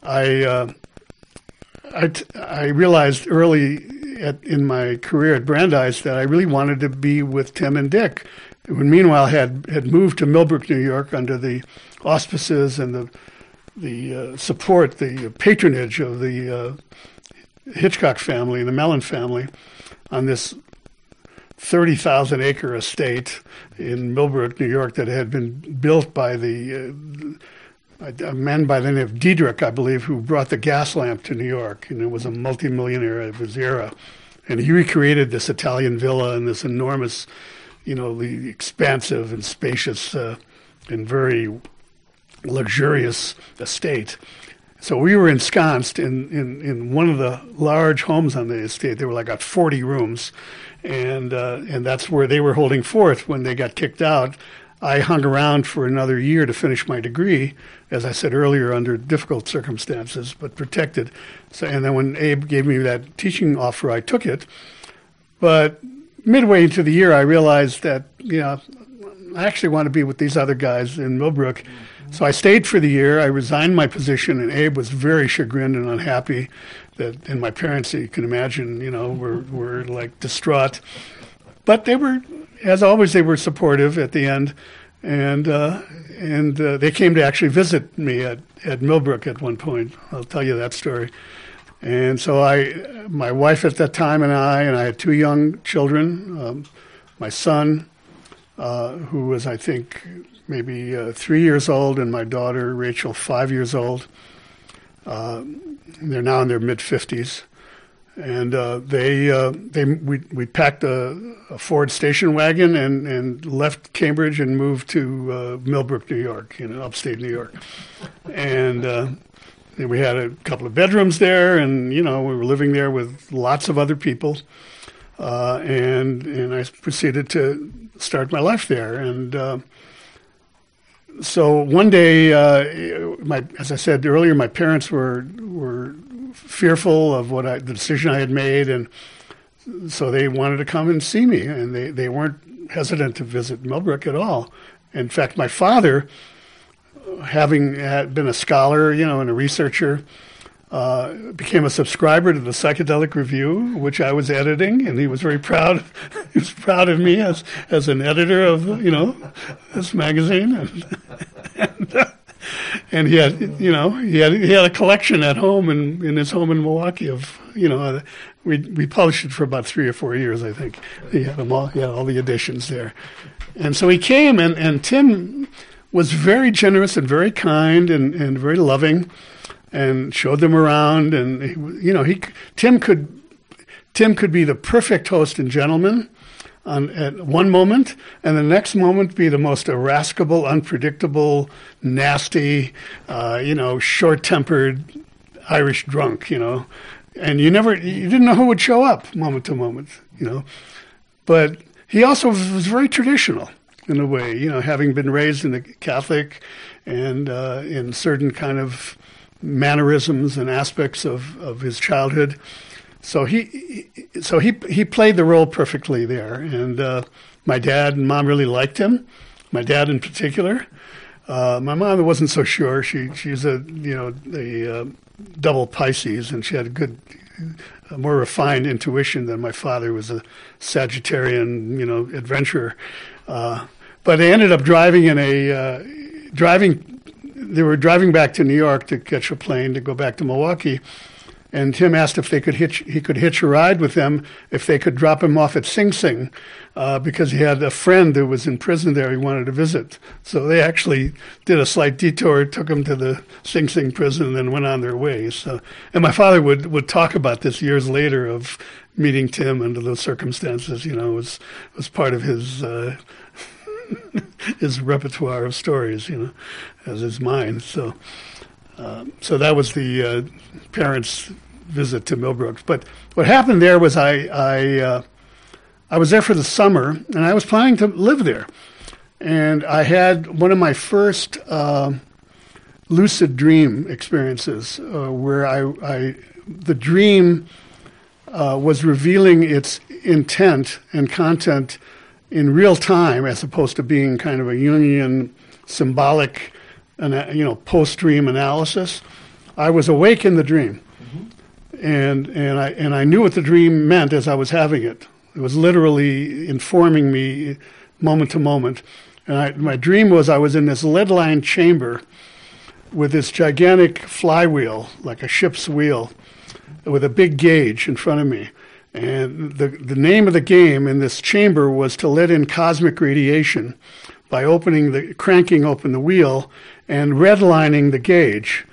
I. Uh, I, t- I realized early at, in my career at Brandeis that I really wanted to be with Tim and Dick. When meanwhile had had moved to Millbrook, New York, under the auspices and the the uh, support, the patronage of the uh, Hitchcock family, and the Mellon family, on this 30,000 acre estate in Millbrook, New York, that had been built by the uh, a, a man by the name of Dieterich, I believe, who brought the gas lamp to New York, and it was a multimillionaire of his era. And he recreated this Italian villa and this enormous, you know, the expansive and spacious uh, and very luxurious estate. So we were ensconced in, in, in one of the large homes on the estate. They were like got 40 rooms, and uh, and that's where they were holding forth when they got kicked out. I hung around for another year to finish my degree, as I said earlier, under difficult circumstances, but protected. So, and then when Abe gave me that teaching offer, I took it. But midway into the year, I realized that you know I actually want to be with these other guys in Millbrook. So I stayed for the year. I resigned my position, and Abe was very chagrined and unhappy. That and my parents, you can imagine, you know, were were like distraught. But they were, as always, they were supportive at the end, and uh, and uh, they came to actually visit me at at Millbrook at one point. I'll tell you that story. And so I, my wife at that time, and I, and I had two young children. Um, my son, uh, who was I think maybe uh, three years old, and my daughter Rachel, five years old. Uh, they're now in their mid fifties, and uh, they uh, they we we packed a, a, Ford station wagon and and left Cambridge and moved to uh, Millbrook, New York, in upstate New York, and. Uh, we had a couple of bedrooms there, and you know we were living there with lots of other people, and and I proceeded to start my life there. And so one day, uh, my, as I said earlier, my parents were were fearful of what I, the decision I had made, and so they wanted to come and see me, and they, they weren't hesitant to visit Millbrook at all. In fact, my father, having been a scholar, you know, and a researcher, uh, became a subscriber to the Psychedelic Review, which I was editing, and he was very proud. he was proud of me as as an editor of you know this magazine, and and, uh, and he had you know he had he had a collection at home in in his home in Milwaukee of you know uh, we we published it for about three or four years I think. He had them all. He had all the editions there, and so he came and and Tim was very generous and very kind and and very loving and showed them around. And you know, he Tim could Tim could be the perfect host and gentleman. On, at one moment, and the next moment be the most irascible, unpredictable, nasty, uh, you know, short-tempered Irish drunk, you know, and you never, you didn't know who would show up moment to moment, you know. But he also was very traditional in a way, you know, having been raised in the Catholic and uh, in certain kind of mannerisms and aspects of, of his childhood. So he, so he he played the role perfectly there, and uh, my dad and mom really liked him. My dad in particular. Uh, my mom wasn't so sure. She she's a you know a uh, double Pisces, and she had a good, a more refined intuition than my father was a Sagittarian, you know, adventurer. Uh, but they ended up driving in a uh, driving they were driving back to New York to catch a plane to go back to Milwaukee. And Tim asked if they could hitch, he could hitch a ride with them if they could drop him off at Sing Sing, uh, because he had a friend who was in prison there he wanted to visit. So they actually did a slight detour, took him to the Sing Sing prison, and then went on their way. So, and my father would, would talk about this years later of meeting Tim under those circumstances. You know, was was part of his. Uh, his repertoire of stories, you know, as is mine. So, um, so that was the uh, parents' visit to Millbrook. But what happened there was I I uh, I was there for the summer, and I was planning to live there, and I had one of my first uh, lucid dream experiences uh, where I, I the dream uh, was revealing its intent and content in real time as opposed to being kind of a Jungian symbolic, you know, post-dream analysis. I was awake in the dream, mm-hmm. and and I and I knew what the dream meant as I was having it. It was literally informing me moment to moment. And I, my dream was I was in this lead-lined chamber with this gigantic flywheel, like a ship's wheel, with a big gauge in front of me. And the, the name of the game in this chamber was to let in cosmic radiation by opening the cranking open the wheel and redlining the gauge.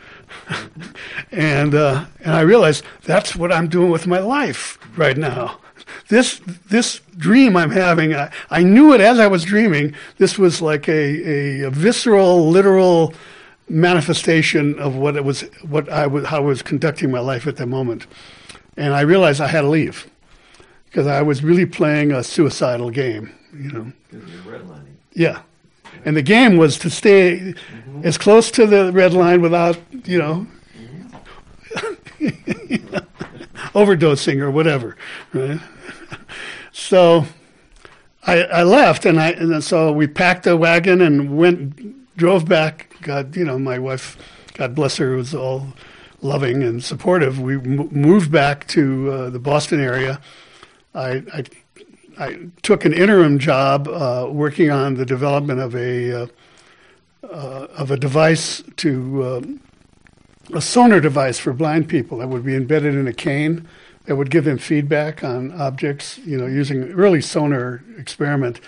and uh, and I realized that's what I'm doing with my life right now. This this dream I'm having, I, I knew it as I was dreaming. This was like a, a, a visceral, literal manifestation of what it was, what I was, how I was conducting my life at that moment. And I realized I had to leave because I was really playing a suicidal game. You know. Yeah. And the game was to stay mm-hmm. as close to the red line without, you know, overdosing or whatever, right? So I, I left, and I and so we packed a wagon and went, drove back. God, you know, my wife, God bless her, was all loving and supportive. We m- moved back to uh, the Boston area. I, I, I took an interim job uh, working on the development of a uh, uh of a device to um, a sonar device for blind people that would be embedded in a cane that would give them feedback on objects, you know, using early sonar experiment.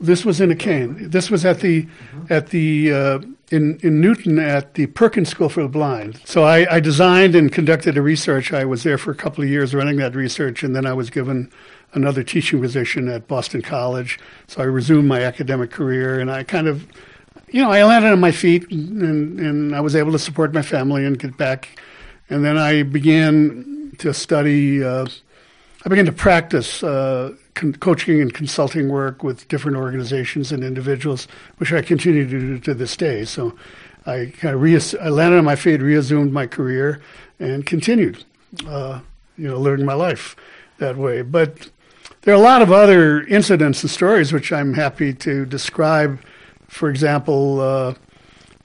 This was in a cane. This was at the mm-hmm. at the uh, in in Newton at the Perkins School for the Blind. So I, I designed and conducted a research. I was there for a couple of years running that research, and then I was given another teaching position at Boston College. So I resumed my academic career, and I kind of, you know, I landed on my feet, and and I was able to support my family and get back. And then I began to study. Uh, I began to practice uh, con- coaching and consulting work with different organizations and individuals, which I continue to do to this day. So I kind of reass- I landed on my feet, reassumed my career, and continued, uh, you know, living my life that way. But there are a lot of other incidents and stories which I'm happy to describe. For example, uh,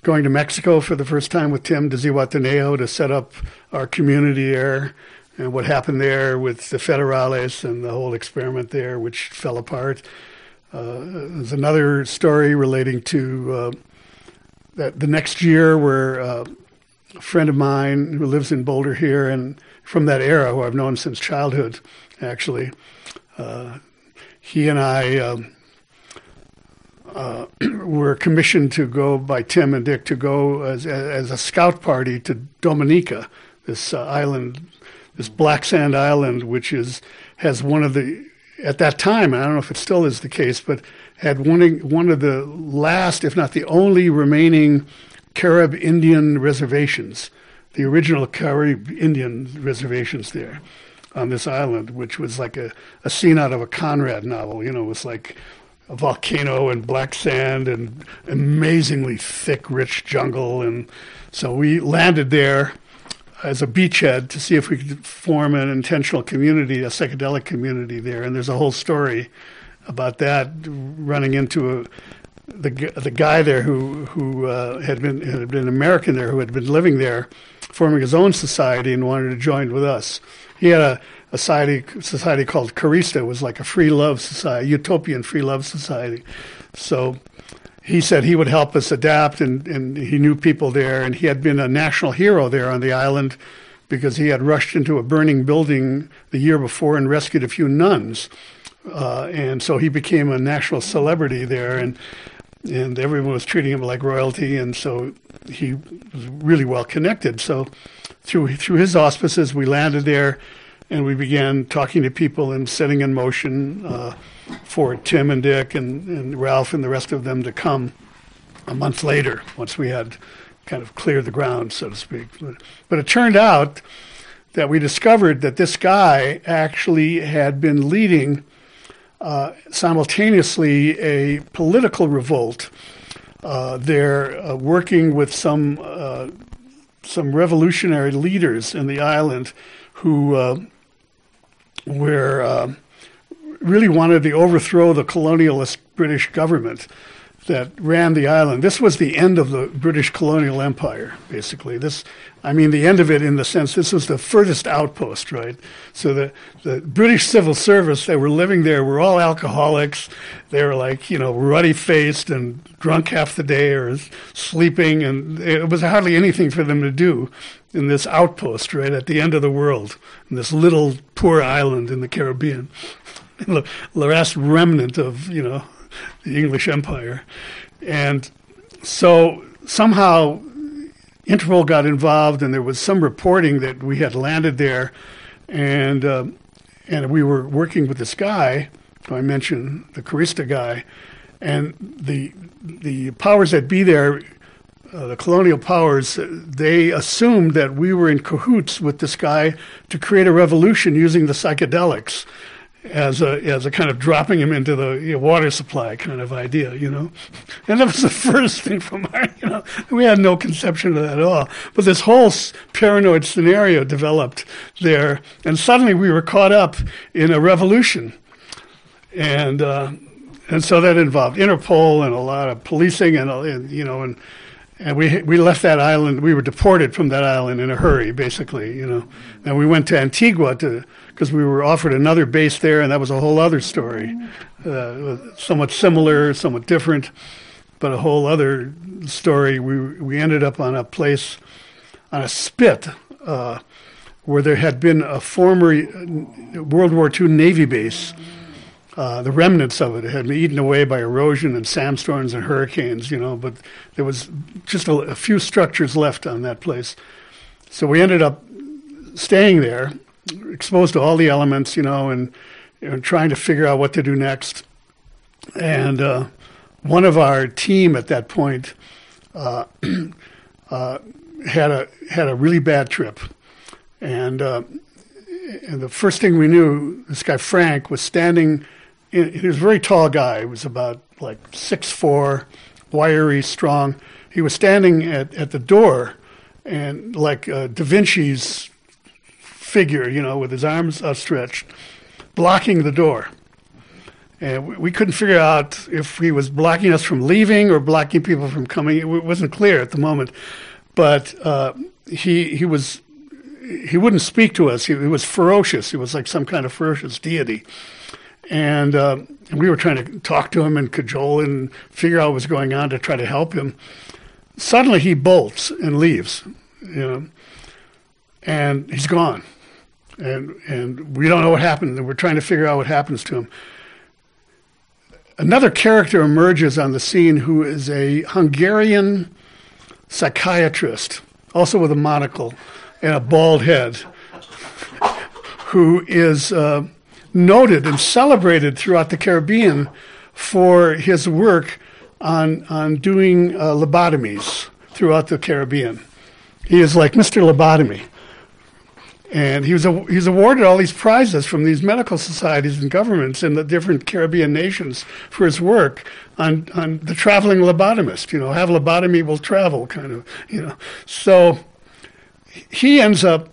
going to Mexico for the first time with Tim Zihuatanejo to set up our community there and what happened there with the federales and the whole experiment there, which fell apart. Uh, there's another story relating to uh, that the next year where uh, a friend of mine who lives in Boulder here and from that era, who I've known since childhood, actually, uh, he and I um, uh, were commissioned to go by Tim and Dick to go as, as a scout party to Dominica, this uh, island this Black Sand Island, which is has one of the at that time, I don't know if it still is the case, but had one one of the last, if not the only, remaining Carib Indian reservations, the original Carib Indian reservations there on this island, which was like a, a scene out of a Conrad novel. You know, it was like a volcano and black sand and amazingly thick, rich jungle. And so we landed there as a beachhead to see if we could form an intentional community, a psychedelic community there. And there's a whole story about that running into a, the the guy there who who uh, had been had been American there who had been living there, forming his own society and wanted to join with us. He had a, society society called Carista, it was like a free love society, utopian free love society. So he said he would help us adapt, and, and he knew people there, and he had been a national hero there on the island because he had rushed into a burning building the year before and rescued a few nuns. Uh, and so he became a national celebrity there, and and everyone was treating him like royalty, and so he was really well connected. So through through his auspices, we landed there, and we began talking to people and setting in motion. Uh, for Tim and Dick and, and Ralph and the rest of them to come a month later once we had kind of cleared the ground, so to speak. But, it turned out that we discovered that this guy actually had been leading uh, simultaneously a political revolt. Uh, they're uh, working with some uh, some revolutionary leaders in the island who uh, were uh, really wanted to overthrow the colonialist British government that ran the island. This was the end of the British colonial empire, basically. This, I mean, the end of it in the sense this was the furthest outpost, right? So the, the British civil service that were living there were all alcoholics. They were like, you know, ruddy faced and drunk half the day or sleeping, and it was hardly anything for them to do in this outpost, right, at the end of the world, in this little poor island in the Caribbean. The last remnant of you know the English Empire, and so somehow Interpol got involved, and there was some reporting that we had landed there, and uh, and we were working with this guy. I mentioned the Carista guy, and the the powers that be there, uh, the colonial powers, they assumed that we were in cahoots with this guy to create a revolution using the psychedelics as a as a kind of dropping him into the you know, water supply kind of idea, you know. And that was the first thing from our, you know, we had no conception of that at all. But this whole paranoid scenario developed there, and suddenly we were caught up in a revolution, and uh, and so that involved Interpol and a lot of policing and, uh, and you know and. And we we left that island. We were deported from that island in a hurry, basically, you know. And we went to Antigua to because we were offered another base there, and that was a whole other story, uh, somewhat similar, somewhat different, but a whole other story. We we ended up on a place on a spit uh, where there had been a former uh, World War II Navy base. Uh, the remnants of it had been eaten away by erosion and sandstorms and hurricanes, you know, but there was just a, a few structures left on that place. So we ended up staying there, exposed to all the elements, you know, and, and trying to figure out what to do next. And uh, one of our team at that point uh, uh, had a had a really bad trip, and uh, and the first thing we knew, this guy Frank was standing. In, he was a very tall guy. He was about like six four, wiry, strong. He was standing at, at the door, and like uh, Da Vinci's figure, you know, with his arms outstretched, blocking the door. And we, couldn't figure out if he was blocking us from leaving or blocking people from coming. It wasn't clear at the moment. But uh, he he was he wouldn't speak to us. He, he, was ferocious. He was like some kind of ferocious deity. And, uh, and we were trying to talk to him and cajole and figure out what was going on to try to help him. Suddenly he bolts and leaves, you know, and he's gone. And, and we don't know what happened. And we're trying to figure out what happens to him. Another character emerges on the scene who is a Hungarian psychiatrist, also with a monocle and a bald head, who is uh, noted and celebrated throughout the Caribbean for his work on on doing uh, lobotomies throughout the Caribbean. He is like Mr. Lobotomy, and he was a, he's awarded all these prizes from these medical societies and governments in the different Caribbean nations for his work on on the traveling lobotomist. You know, have lobotomy will travel, kind of. You know, so he ends up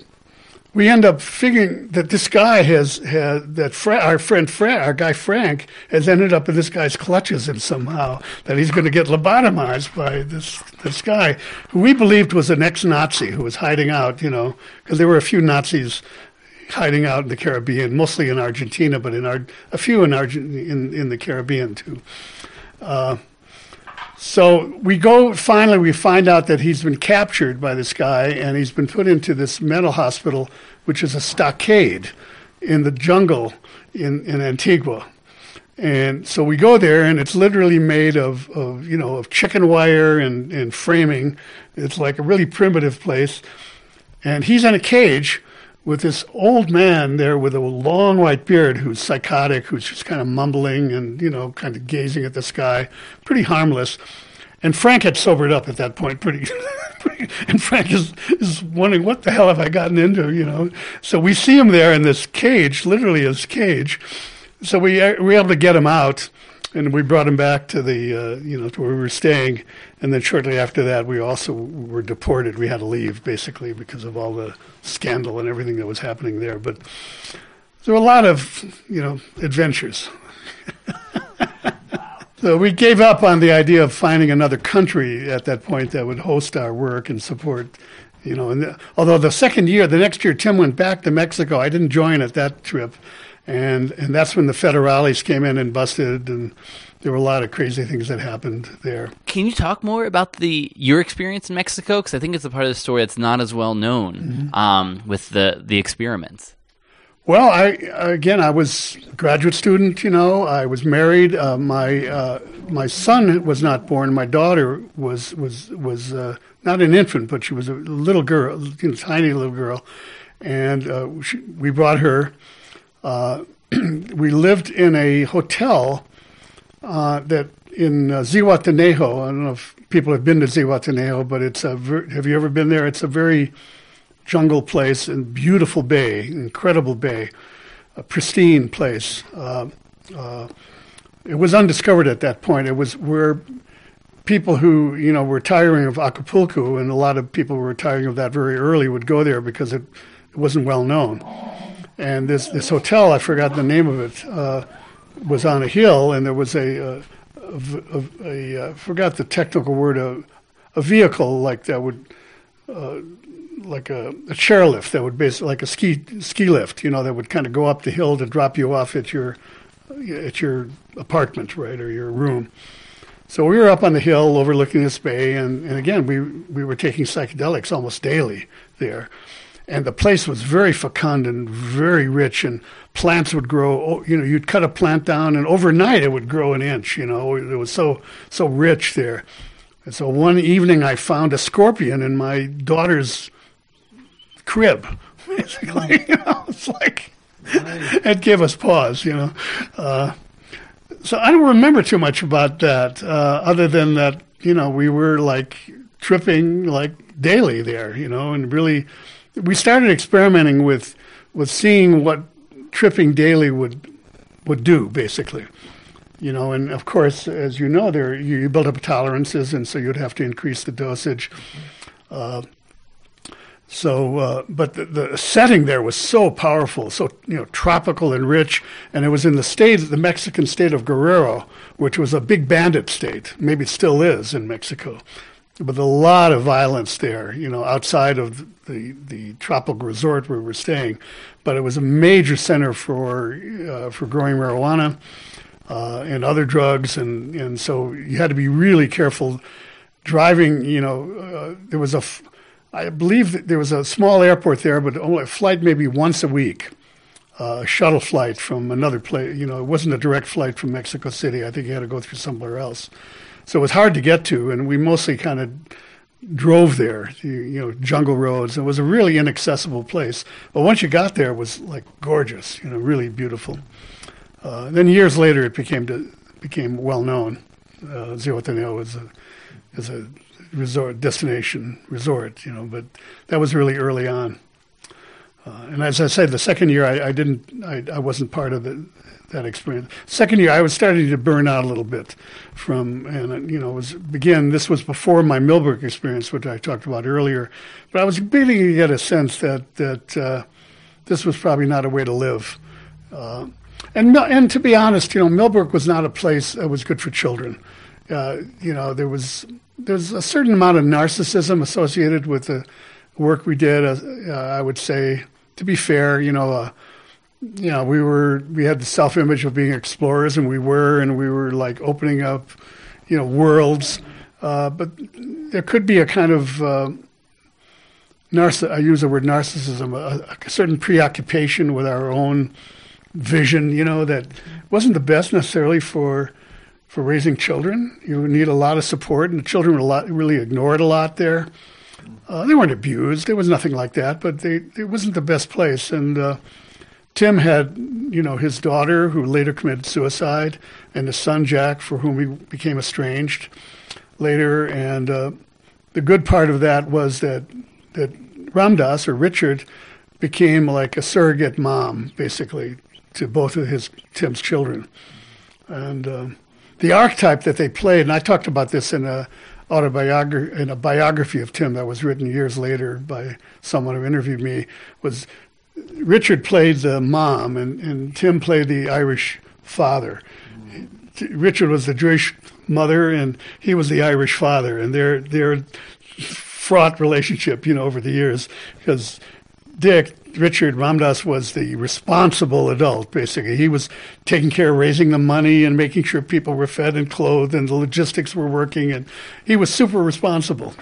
we end up figuring that this guy has, has that Fra- our friend Fra- our guy Frank has ended up in this guy's clutches and somehow that he's going to get lobotomized by this this guy who we believed was an ex-Nazi who was hiding out, you know, because there were a few Nazis hiding out in the Caribbean, mostly in Argentina, but in our a few in Argent in in the Caribbean too. Uh, so we go, finally, we find out that he's been captured by this guy and he's been put into this mental hospital, which is a stockade in the jungle in, in Antigua. And so we go there and it's literally made of, of you know, of chicken wire and, and framing. It's like a really primitive place. And he's in a cage with this old man there with a long white beard who's psychotic, who's just kind of mumbling and, you know, kind of gazing at the sky, pretty harmless. And Frank had sobered up at that point pretty, pretty and Frank is, is wondering, what the hell have I gotten into, you know? So we see him there in this cage, literally his cage. So we, we were able to get him out and we brought him back to the uh, you know to where we were staying. And then shortly after that we also were deported. We had to leave basically because of all the scandal and everything that was happening there. But there were a lot of you know adventures. So we gave up on the idea of finding another country at that point that would host our work and support you know. And the, although the second year the next year tim went back to mexico. I didn't join at that trip and and that's when the federales came in and busted and there were a lot of crazy things that happened there Can you talk more about the your experience in Mexico? Because I think it's a part of the story that's not as well known um, with the the experiments. Well, I again, I was a graduate student. You know, I was married. Uh, my uh, my son was not born. My daughter was was was uh, not an infant, but she was a little girl, you know, tiny little girl, and uh, she, we brought her. Uh, we lived in a hotel uh, that in uh, Zihuatanejo. I don't know if people have been to Zihuatanejo, but it's a. Ver- have you ever been there? It's a very jungle place and beautiful bay, incredible bay, a pristine place. Uh, uh, it was undiscovered at that point. It was where people who you know were tiring of Acapulco, and a lot of people were tiring of that very early, would go there because it, it wasn't well known. And this this hotel, I forgot the name of it, uh, was on a hill, and there was a, a, a, a, a I forgot the technical word, a, a vehicle like that would. Uh, like a, a chairlift that would basically like a ski ski lift, you know, that would kind of go up the hill to drop you off at your at your apartment, right, or your room. So we were up on the hill overlooking this bay, and, and again, we we were taking psychedelics almost daily there, and the place was very fecund and very rich, and plants would grow. oh, You know, you'd cut a plant down, and overnight it would grow an inch. You know, it was so so rich there. And so one evening, I found a scorpion in my daughter's crib. Basically, you know, it's like it gave us pause. You know, uh, so I don't remember too much about that, uh, other than that you know we were like tripping like daily there. You know, and really we started experimenting with with seeing what tripping daily would would do, basically. You know, and of course, as you know, there you, you build up tolerances, and so you'd have to increase the dosage. Uh, so, uh, but the, the setting there was so powerful, so you know, tropical and rich, and it was in the state, the Mexican state of Guerrero, which was a big bandit state. Maybe it still is in Mexico, but a lot of violence there. You know, outside of the the tropical resort where we were staying, but it was a major center for uh, for growing marijuana uh, and other drugs, and and so you had to be really careful driving. You know, uh, there was a I believe that there was a small airport there, but only a flight maybe once a week, uh, a shuttle flight from another place. You know, it wasn't a direct flight from Mexico City. I think you had to go through somewhere else. So it was hard to get to, and we mostly kind of drove there, you, know, jungle roads. It was a really inaccessible place. But once you got there, it was like gorgeous, you know, really beautiful. Uh, then years later, it became to, became well known. Uh, Zihuatanejo is a is a resort destination resort, you know. But that was really early on. Uh, and as I said, the second year I, I didn't, I, I wasn't part of the, that experience. Second year I was starting to burn out a little bit from, and uh, you know, was again this was before my Millbrook experience, which I talked about earlier. But I was beginning to get a sense that that uh, this was probably not a way to live. Uh, and and to be honest, you know, Millbrook was not a place that was good for children. Uh, you know, there was there's a certain amount of narcissism associated with the work we did. Uh, I would say, to be fair, you know, uh, you know, we were we had the self image of being explorers, and we were, and we were like opening up, you know, worlds. Uh, but there could be a kind of uh, narciss- I use the word narcissism, a, a certain preoccupation with our own vision, you know, that wasn't the best necessarily for for raising children. You need a lot of support, and the children were a lot, really ignored a lot there. Uh, they weren't abused; there was nothing like that, but they it wasn't the best place. And uh, Tim had, you know, his daughter who later committed suicide, and his son Jack, for whom he became estranged later. And uh, the good part of that was that that Ram Dass or Richard became like a surrogate mom, basically, to both of his Tim's children. And um, the archetype that they played, and I talked about this in a autobiography in a biography of Tim that was written years later by someone who interviewed me, was Richard played the mom and, and Tim played the Irish father. Richard was the Jewish mother and he was the Irish father, and their their fraught relationship, you know, over the years because Dick Richard Ram Dass was the responsible adult, basically. He was taking care of raising the money and making sure people were fed and clothed and the logistics were working, and he was super responsible.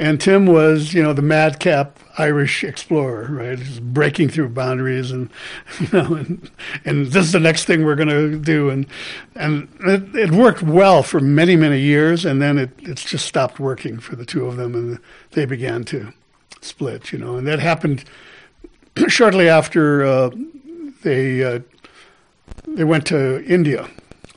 And Tim was, you know, the madcap Irish explorer, right? Just breaking through boundaries, and you know, and, and this is the next thing we're going to do, and and it, it, worked well for many many years, and then it it's just stopped working for the two of them, and they began to split, you know, and that happened shortly after uh, they uh, they went to India.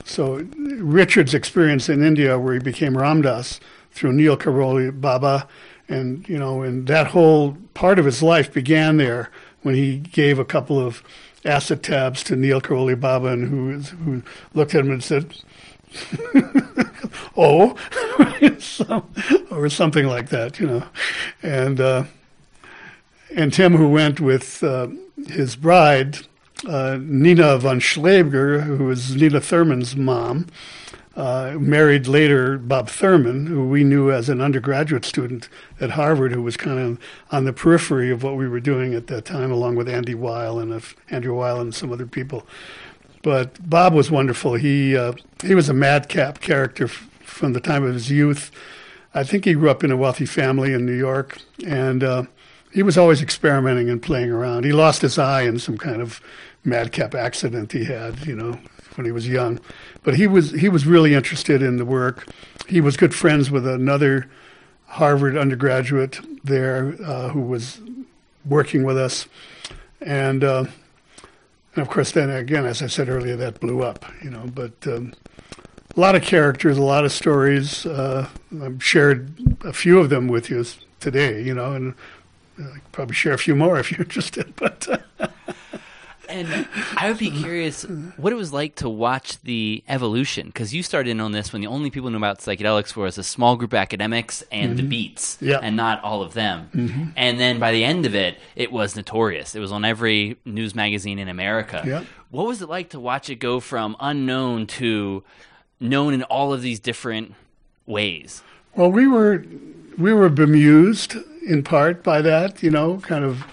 So Richard's experience in India, where he became Ram Dass through Neem Karoli Baba, and you know, and that whole part of his life began there when he gave a couple of acid tabs to Neem Karoli Baba, and who who looked at him and said. oh, or something like that, you know, and uh, and Tim, who went with uh, his bride uh, Nina von Schleger, who was Nina Thurman's mom, uh, married later Bob Thurman, who we knew as an undergraduate student at Harvard, who was kind of on the periphery of what we were doing at that time, along with Andy Weil and uh, Andrew Weil and some other people. But Bob was wonderful. He uh, he was a madcap character f- from the time of his youth. I think he grew up in a wealthy family in New York, and uh, he was always experimenting and playing around. He lost his eye in some kind of madcap accident he had, you know, when he was young. But he was he was really interested in the work. He was good friends with another Harvard undergraduate there uh, who was working with us, and uh, and of course then again, as I said earlier, that blew up, you know. But um, a lot of characters, a lot of stories. Uh, I've shared a few of them with you today, you know, and I probably share a few more if you're interested, but. And I would be curious what it was like to watch the evolution because you started in on this when the only people who knew about psychedelics was a small group of academics and mm-hmm. the Beats, yeah. and not all of them. Mm-hmm. And then by the end of it, it was notorious. It was on every news magazine in America. Yeah. What was it like to watch it go from unknown to known in all of these different ways? Well, we were we were bemused in part by that, you know, kind of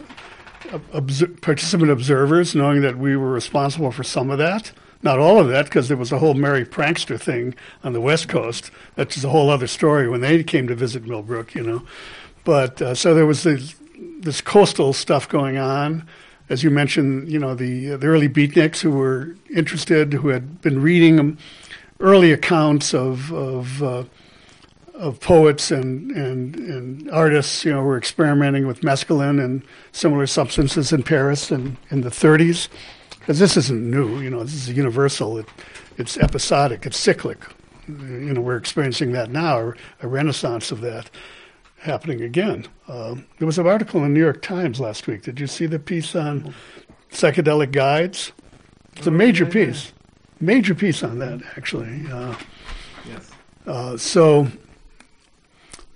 participant observers, knowing that we were responsible for some of that. Not all of that, because there was a whole Merry Prankster thing on the West Coast. That's just a whole other story when they came to visit Millbrook, you know. But uh, so there was this, this coastal stuff going on. As you mentioned, you know, the, the early beatniks who were interested, who had been reading early accounts of, of uh, of poets and, and, and artists, you know, were experimenting with mescaline and similar substances in Paris in, in the 30s. Because this isn't new, you know, this is universal. It, it's episodic, it's cyclic. You know, we're experiencing that now, a renaissance of that happening again. Uh, there was an article in the New York Times last week. Did you see the piece on psychedelic guides? It's a major piece, major piece on that, actually. Uh, yes. Uh, so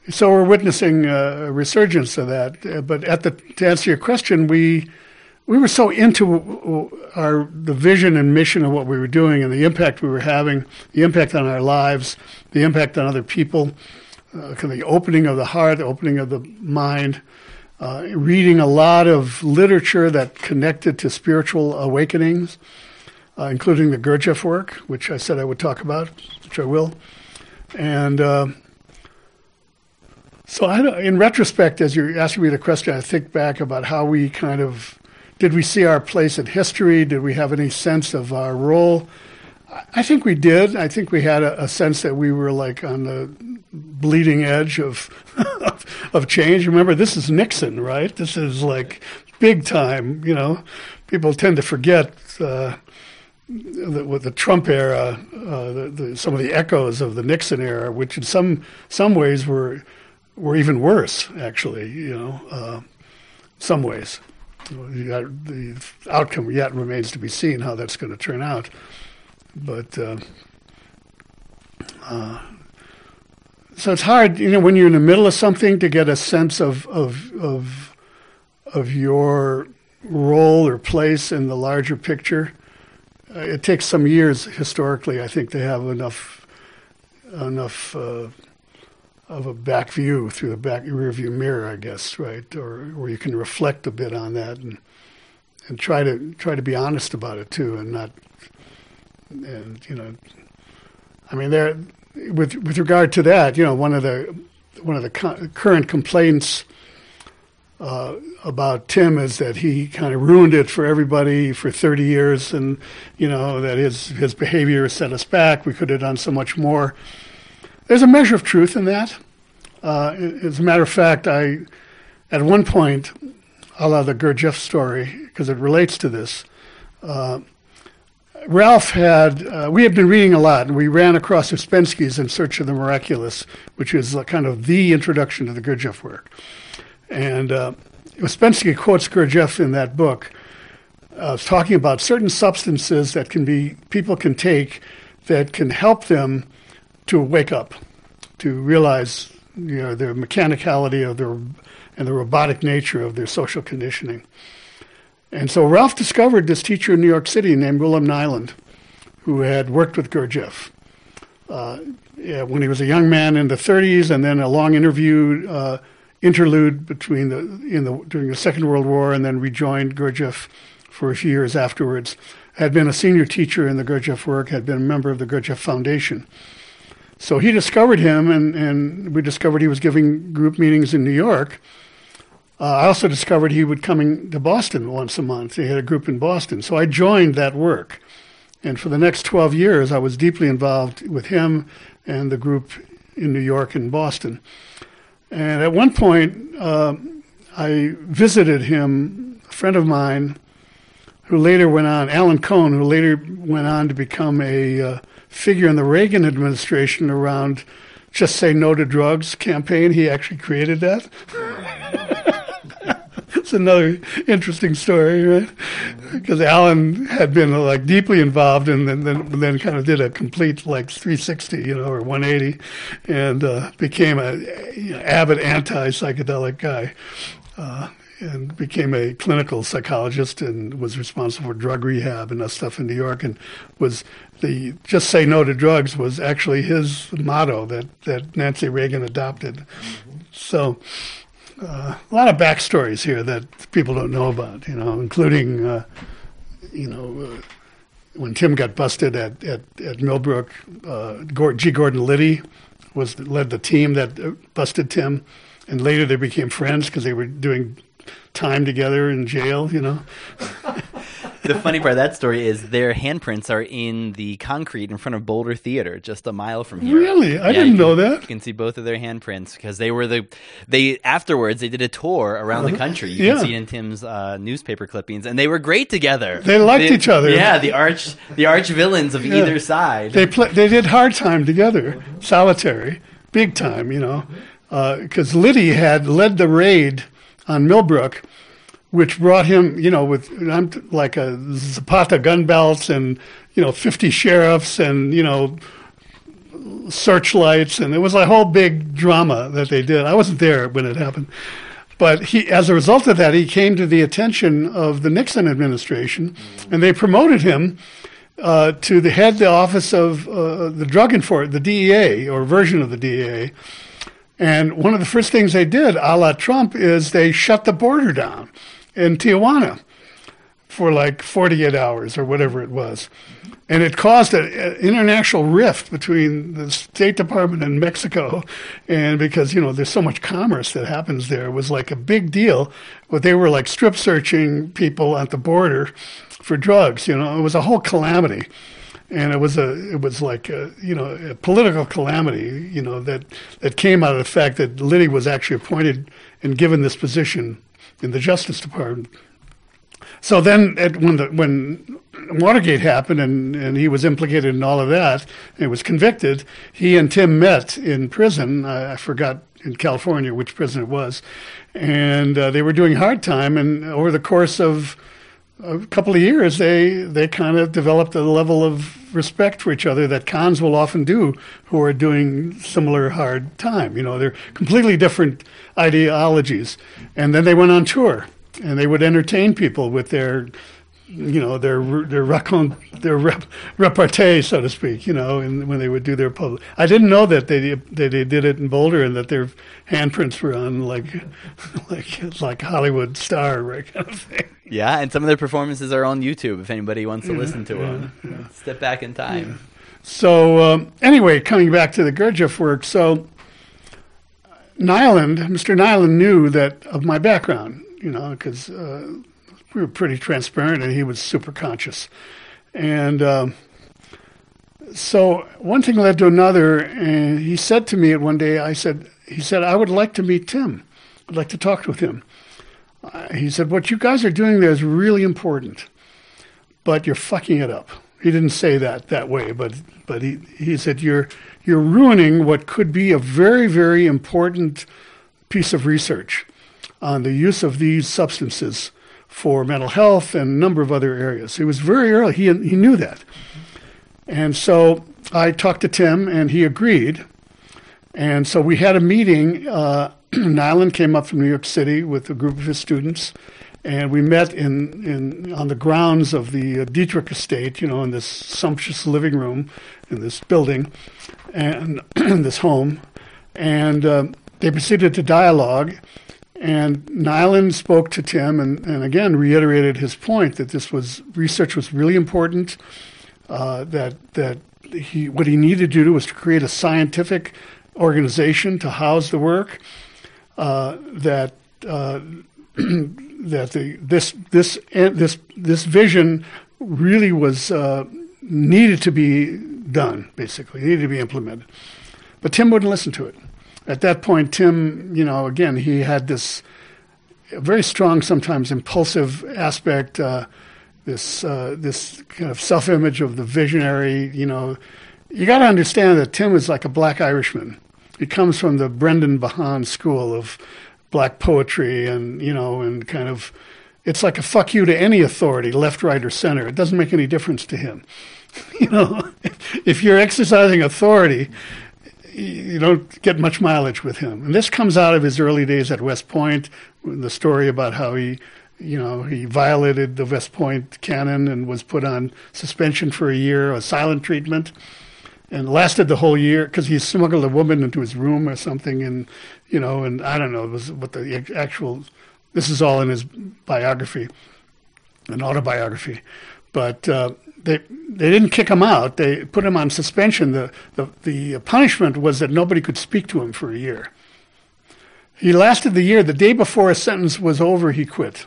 so we're witnessing a resurgence of that. Uh, but at the to answer your question, we we were so into our the vision and mission of what we were doing and the impact we were having, the impact on our lives, the impact on other people, uh, kind of the opening of the heart, the opening of the mind. Uh, reading a lot of literature that connected to spiritual awakenings, uh, including the Gurdjieff work, which I said I would talk about, which I will, and uh, so, I, in retrospect, as you're asking me the question, I think back about how we kind of did we see our place in history? Did we have any sense of our role? I think we did. I think we had a, a sense that we were like on the bleeding edge of, of, of change. Remember, this is Nixon, right? This is like big time. You know, people tend to forget. Uh, the, with the Trump era, uh, the, the, some of the echoes of the Nixon era, which in some some ways were were even worse, actually, you know, uh, some ways. the outcome yet remains to be seen how that's going to turn out. But uh, uh, so it's hard, you know, when you're in the middle of something to get a sense of of of of your role or place in the larger picture. Uh, it takes some years historically, I think, to have enough enough uh, of a back view through the back rear view mirror, I guess, right? Or where you can reflect a bit on that and and try to try to be honest about it too, and not and you know, I mean, there with with regard to that, you know, one of the one of the co- current complaints uh, about Tim is that he kind of ruined it for everybody for 30 years, and you know that his his behavior set us back. We could have done so much more. There's a measure of truth in that. Uh, as a matter of fact, I at one point, a la the Gurdjieff story, because it relates to this. Uh, Ralph had, uh, we had been reading a lot, and we ran across Ouspensky's In Search of the Miraculous, which is kind of the introduction to the Gurdjieff work. And uh, Ouspensky quotes Gurdjieff in that book, uh, talking about certain substances that can be, people can take that can help them to wake up, to realize you know, the mechanicality of their, and the robotic nature of their social conditioning. And so Ralph discovered this teacher in New York City named Willem Nyland, who had worked with Gurdjieff uh, when he was a young man in the 30s, and then a long interview uh, interlude between the in the during the Second World War, and then rejoined Gurdjieff for a few years afterwards. Had been a senior teacher in the Gurdjieff work, had been a member of the Gurdjieff Foundation. So he discovered him, and, and we discovered he was giving group meetings in New York. Uh, I also discovered he would coming to Boston once a month. He had a group in Boston, so I joined that work. And for the next 12 years, I was deeply involved with him and the group in New York and Boston. And at one point, uh, I visited him, a friend of mine, who later went on, Alan Cohen, who later went on to become a uh, figure in the Reagan administration around Just Say No to Drugs campaign. He actually created that. it's another interesting story, right? Because Alan had been like deeply involved and then, then, then kind of did a complete like 360, you know, or 180, and uh, became a you know, avid anti-psychedelic guy. Uh, and became a clinical psychologist and was responsible for drug rehab and that stuff in New York and was the just say no to drugs was actually his motto that, that Nancy Reagan adopted. Mm-hmm. So uh, a lot of backstories here that people don't know about, you know, including, uh, you know, uh, when Tim got busted at, at, at Millbrook, uh, G. Gordon Liddy was led the team that uh, busted Tim, and later they became friends because they were doing time together in jail, you know. the funny part of that story is their handprints are in the concrete in front of Boulder Theater, just a mile from here. Really, I yeah, didn't know can, that. You can see both of their handprints because they were the they afterwards they did a tour around uh-huh. the country. You yeah. can see it in Tim's uh, newspaper clippings, and they were great together. They liked they, each other. Yeah, the arch the arch villains of yeah. either side. They play, they did hard time together, solitary, big time. You know, because uh, Liddy had led the raid on Millbrook which brought him, you know, with like a Zapata gun belts and you know 50 sheriffs and you know searchlights, and it was a whole big drama that they did. I wasn't there when it happened, but he, as a result of that, he came to the attention of the Nixon administration, and they promoted him. Uh, to the head the office of uh, the drug enforcement, the DEA or version of the DEA, and one of the first things they did, a la Trump, is they shut the border down in Tijuana for like 48 hours or whatever it was. And it caused an international rift between the State Department and Mexico. And because, you know, there's so much commerce that happens there, it was like a big deal. But they were like strip searching people at the border for drugs. You know, it was a whole calamity. And it was a, it was like a, you know, a political calamity, you know, that, that came out of the fact that Liddy was actually appointed and given this position in the Justice Department. So then, at, when the, when Watergate happened and, and he was implicated in all of that, and was convicted, he and Tim met in prison. I, I forgot in California which prison it was, and uh, they were doing hard time. And over the course of a couple of years, they they kind of developed a level of respect for each other that cons will often do who are doing similar hard time. You know, they're completely different ideologies, and then they went on tour and they would entertain people with their you know their their racon, their rep, repartee, so to speak. You know, and when they would do their public, I didn't know that they they did it in Boulder and that their handprints were on like like like Hollywood star right kind of thing. Yeah, and some of their performances are on YouTube if anybody wants to yeah, listen to yeah, them. Yeah. Step back in time. So um, anyway, coming back to the Gurdjieff work, so Nyland, Mr. Nyland knew that of my background, you know, because uh, we were pretty transparent, and he was super conscious, and. Um, so one thing led to another, and he said to me one day, I said, he said, I would like to meet Tim. I'd like to talk with him. Uh, he said, what you guys are doing there is really important, but you're fucking it up. He didn't say that that way, but but he, he said you're you're ruining what could be a very very important piece of research on the use of these substances for mental health and a number of other areas. It was very early. He he knew that. And so I talked to Tim, and he agreed. And so we had a meeting. Uh, Nyland came up from New York City with a group of his students, and we met in, in on the grounds of the uh, Dieterich Estate, you know, in this sumptuous living room in this building, and this home. And uh, they proceeded to dialogue. And Nyland spoke to Tim and, and again reiterated his point that this was research was really important uh, that that he what he needed to do was to create a scientific organization to house the work. Uh, that uh, that the this this this this vision really was uh, needed to be done. Basically, needed to be implemented. But Tim wouldn't listen to it. At that point, Tim, you know, again, he had this very strong, sometimes impulsive aspect. Uh, this uh, this kind of self image of the visionary. You know, you got to understand that Tim is like a black Irishman. He comes from the Brendan Behan school of black poetry, and you know, and kind of it's like a fuck you to any authority, left, right, or center. It doesn't make any difference to him. you know, if you're exercising authority, you don't get much mileage with him. And this comes out of his early days at West Point, the story about how he you know, he violated the West Point canon and was put on suspension for a year, a silent treatment, and lasted the whole year because he smuggled a woman into his room or something, and you know, and I don't know, it was what the actual. This is all in his biography, an autobiography, but. Uh, they they didn't kick him out. They put him on suspension. The, the the punishment was that nobody could speak to him for a year. He lasted the year. The day before his sentence was over, he quit.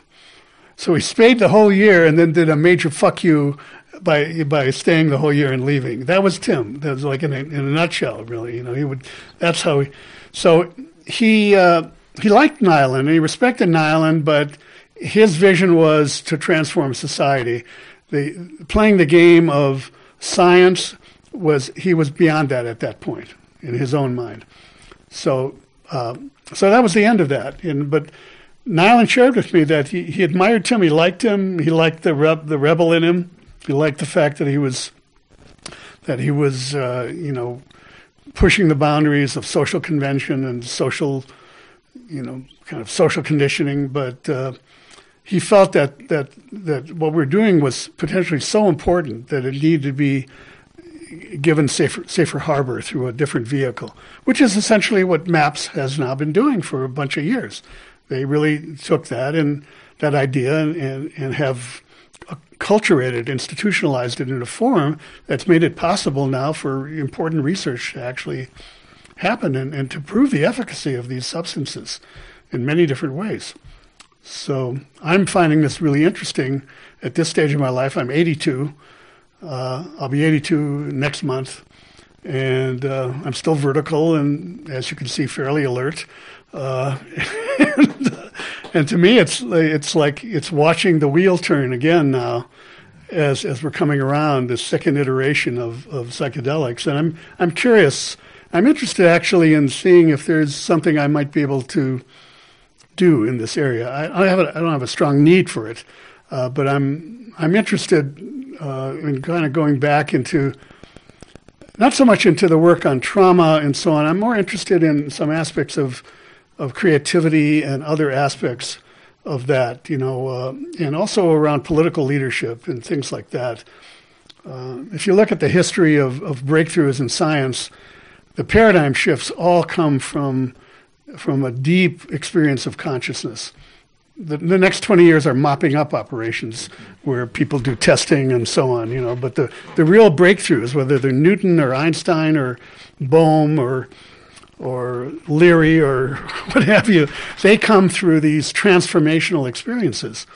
So he stayed the whole year and then did a major fuck you by by staying the whole year and leaving. That was Tim. That was like in a, in a nutshell, really. You know, he would. That's how he. So he uh, he liked Nyland. He respected Nyland, but his vision was to transform society. The playing the game of science was he was beyond that at that point in his own mind. So uh, so that was the end of that. And but Nyland shared with me that he, he admired Tim. He liked him. He liked the reb, the rebel in him. He liked the fact that he was that he was uh, you know pushing the boundaries of social convention and social you know kind of social conditioning. But uh, he felt that that that what we're doing was potentially so important that it needed to be given safer safer harbor through a different vehicle, which is essentially what MAPS has now been doing for a bunch of years. They really took that and that idea and, and, and have culturated, institutionalized it in a form that's made it possible now for important research to actually happen and, and to prove the efficacy of these substances in many different ways. So I'm finding this really interesting at this stage of my life. I'm 82. Uh, I'll be 82 next month. And uh, I'm still vertical and, as you can see, fairly alert. Uh, and, and, to me, it's it's like it's watching the wheel turn again now, as as we're coming around the second iteration of, of psychedelics. And I'm I'm curious. I'm interested actually in seeing if there's something I might be able to do in this area. I, I have a, I don't have a strong need for it, uh, but I'm I'm interested uh, in kind of going back into not so much into the work on trauma and so on. I'm more interested in some aspects of of creativity and other aspects of that, you know, uh, and also around political leadership and things like that. Uh, if you look at the history of, of breakthroughs in science, the paradigm shifts all come from from a deep experience of consciousness. The, the, next 20 years are mopping up operations where people do testing and so on, you know. But the, the real breakthroughs, whether they're Newton or Einstein or Bohm or or Leary or what have you, they come through these transformational experiences.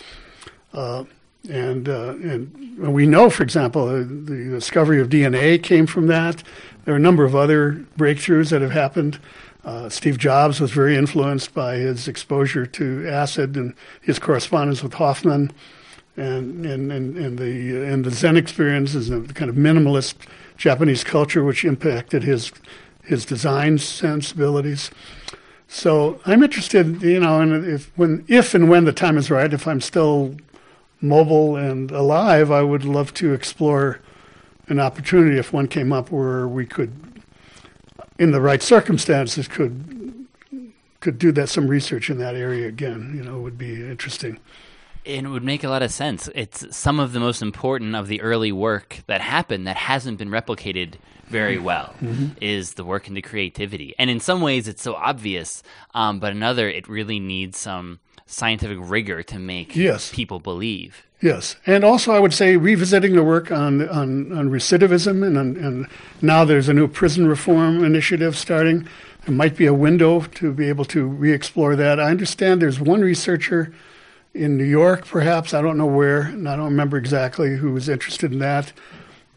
Uh, and, uh, and we know, for example, uh, the discovery of DNA came from that. There are a number of other breakthroughs that have happened. Uh, Steve Jobs was very influenced by his exposure to acid and his correspondence with Hofmann, and and, and, and the and the Zen experiences and the kind of minimalist Japanese culture, which impacted his his design sensibilities. So I'm interested, you know, and if when if and when the time is right, if I'm still mobile and alive, I would love to explore an opportunity if one came up where we could, in the right circumstances, could could do that some research in that area again. You know, would be interesting. And it would make a lot of sense. It's some of the most important of the early work that happened that hasn't been replicated very well mm-hmm. is the work into creativity. And in some ways, it's so obvious, um, but another, it really needs some scientific rigor to make yes. people believe. Yes, and also I would say revisiting the work on on, on recidivism, and, and now there's a new prison reform initiative starting. There might be a window to be able to re-explore that. I understand there's one researcher in New York, perhaps I don't know where, and I don't remember exactly who was interested in that.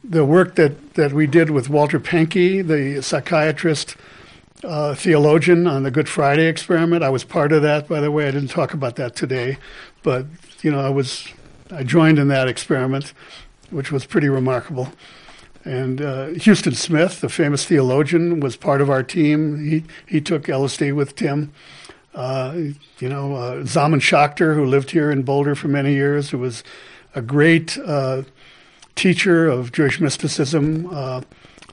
The work that that we did with Walter Pahnke, the psychiatrist uh, theologian on the Good Friday experiment. I was part of that, by the way. I didn't talk about that today, but you know, I was I joined in that experiment, which was pretty remarkable. And uh, Huston Smith, the famous theologian, was part of our team. He he took LSD with Tim. Uh, you know, uh, Zalman Schachter, who lived here in Boulder for many years, who was a great uh, teacher of Jewish mysticism. Uh,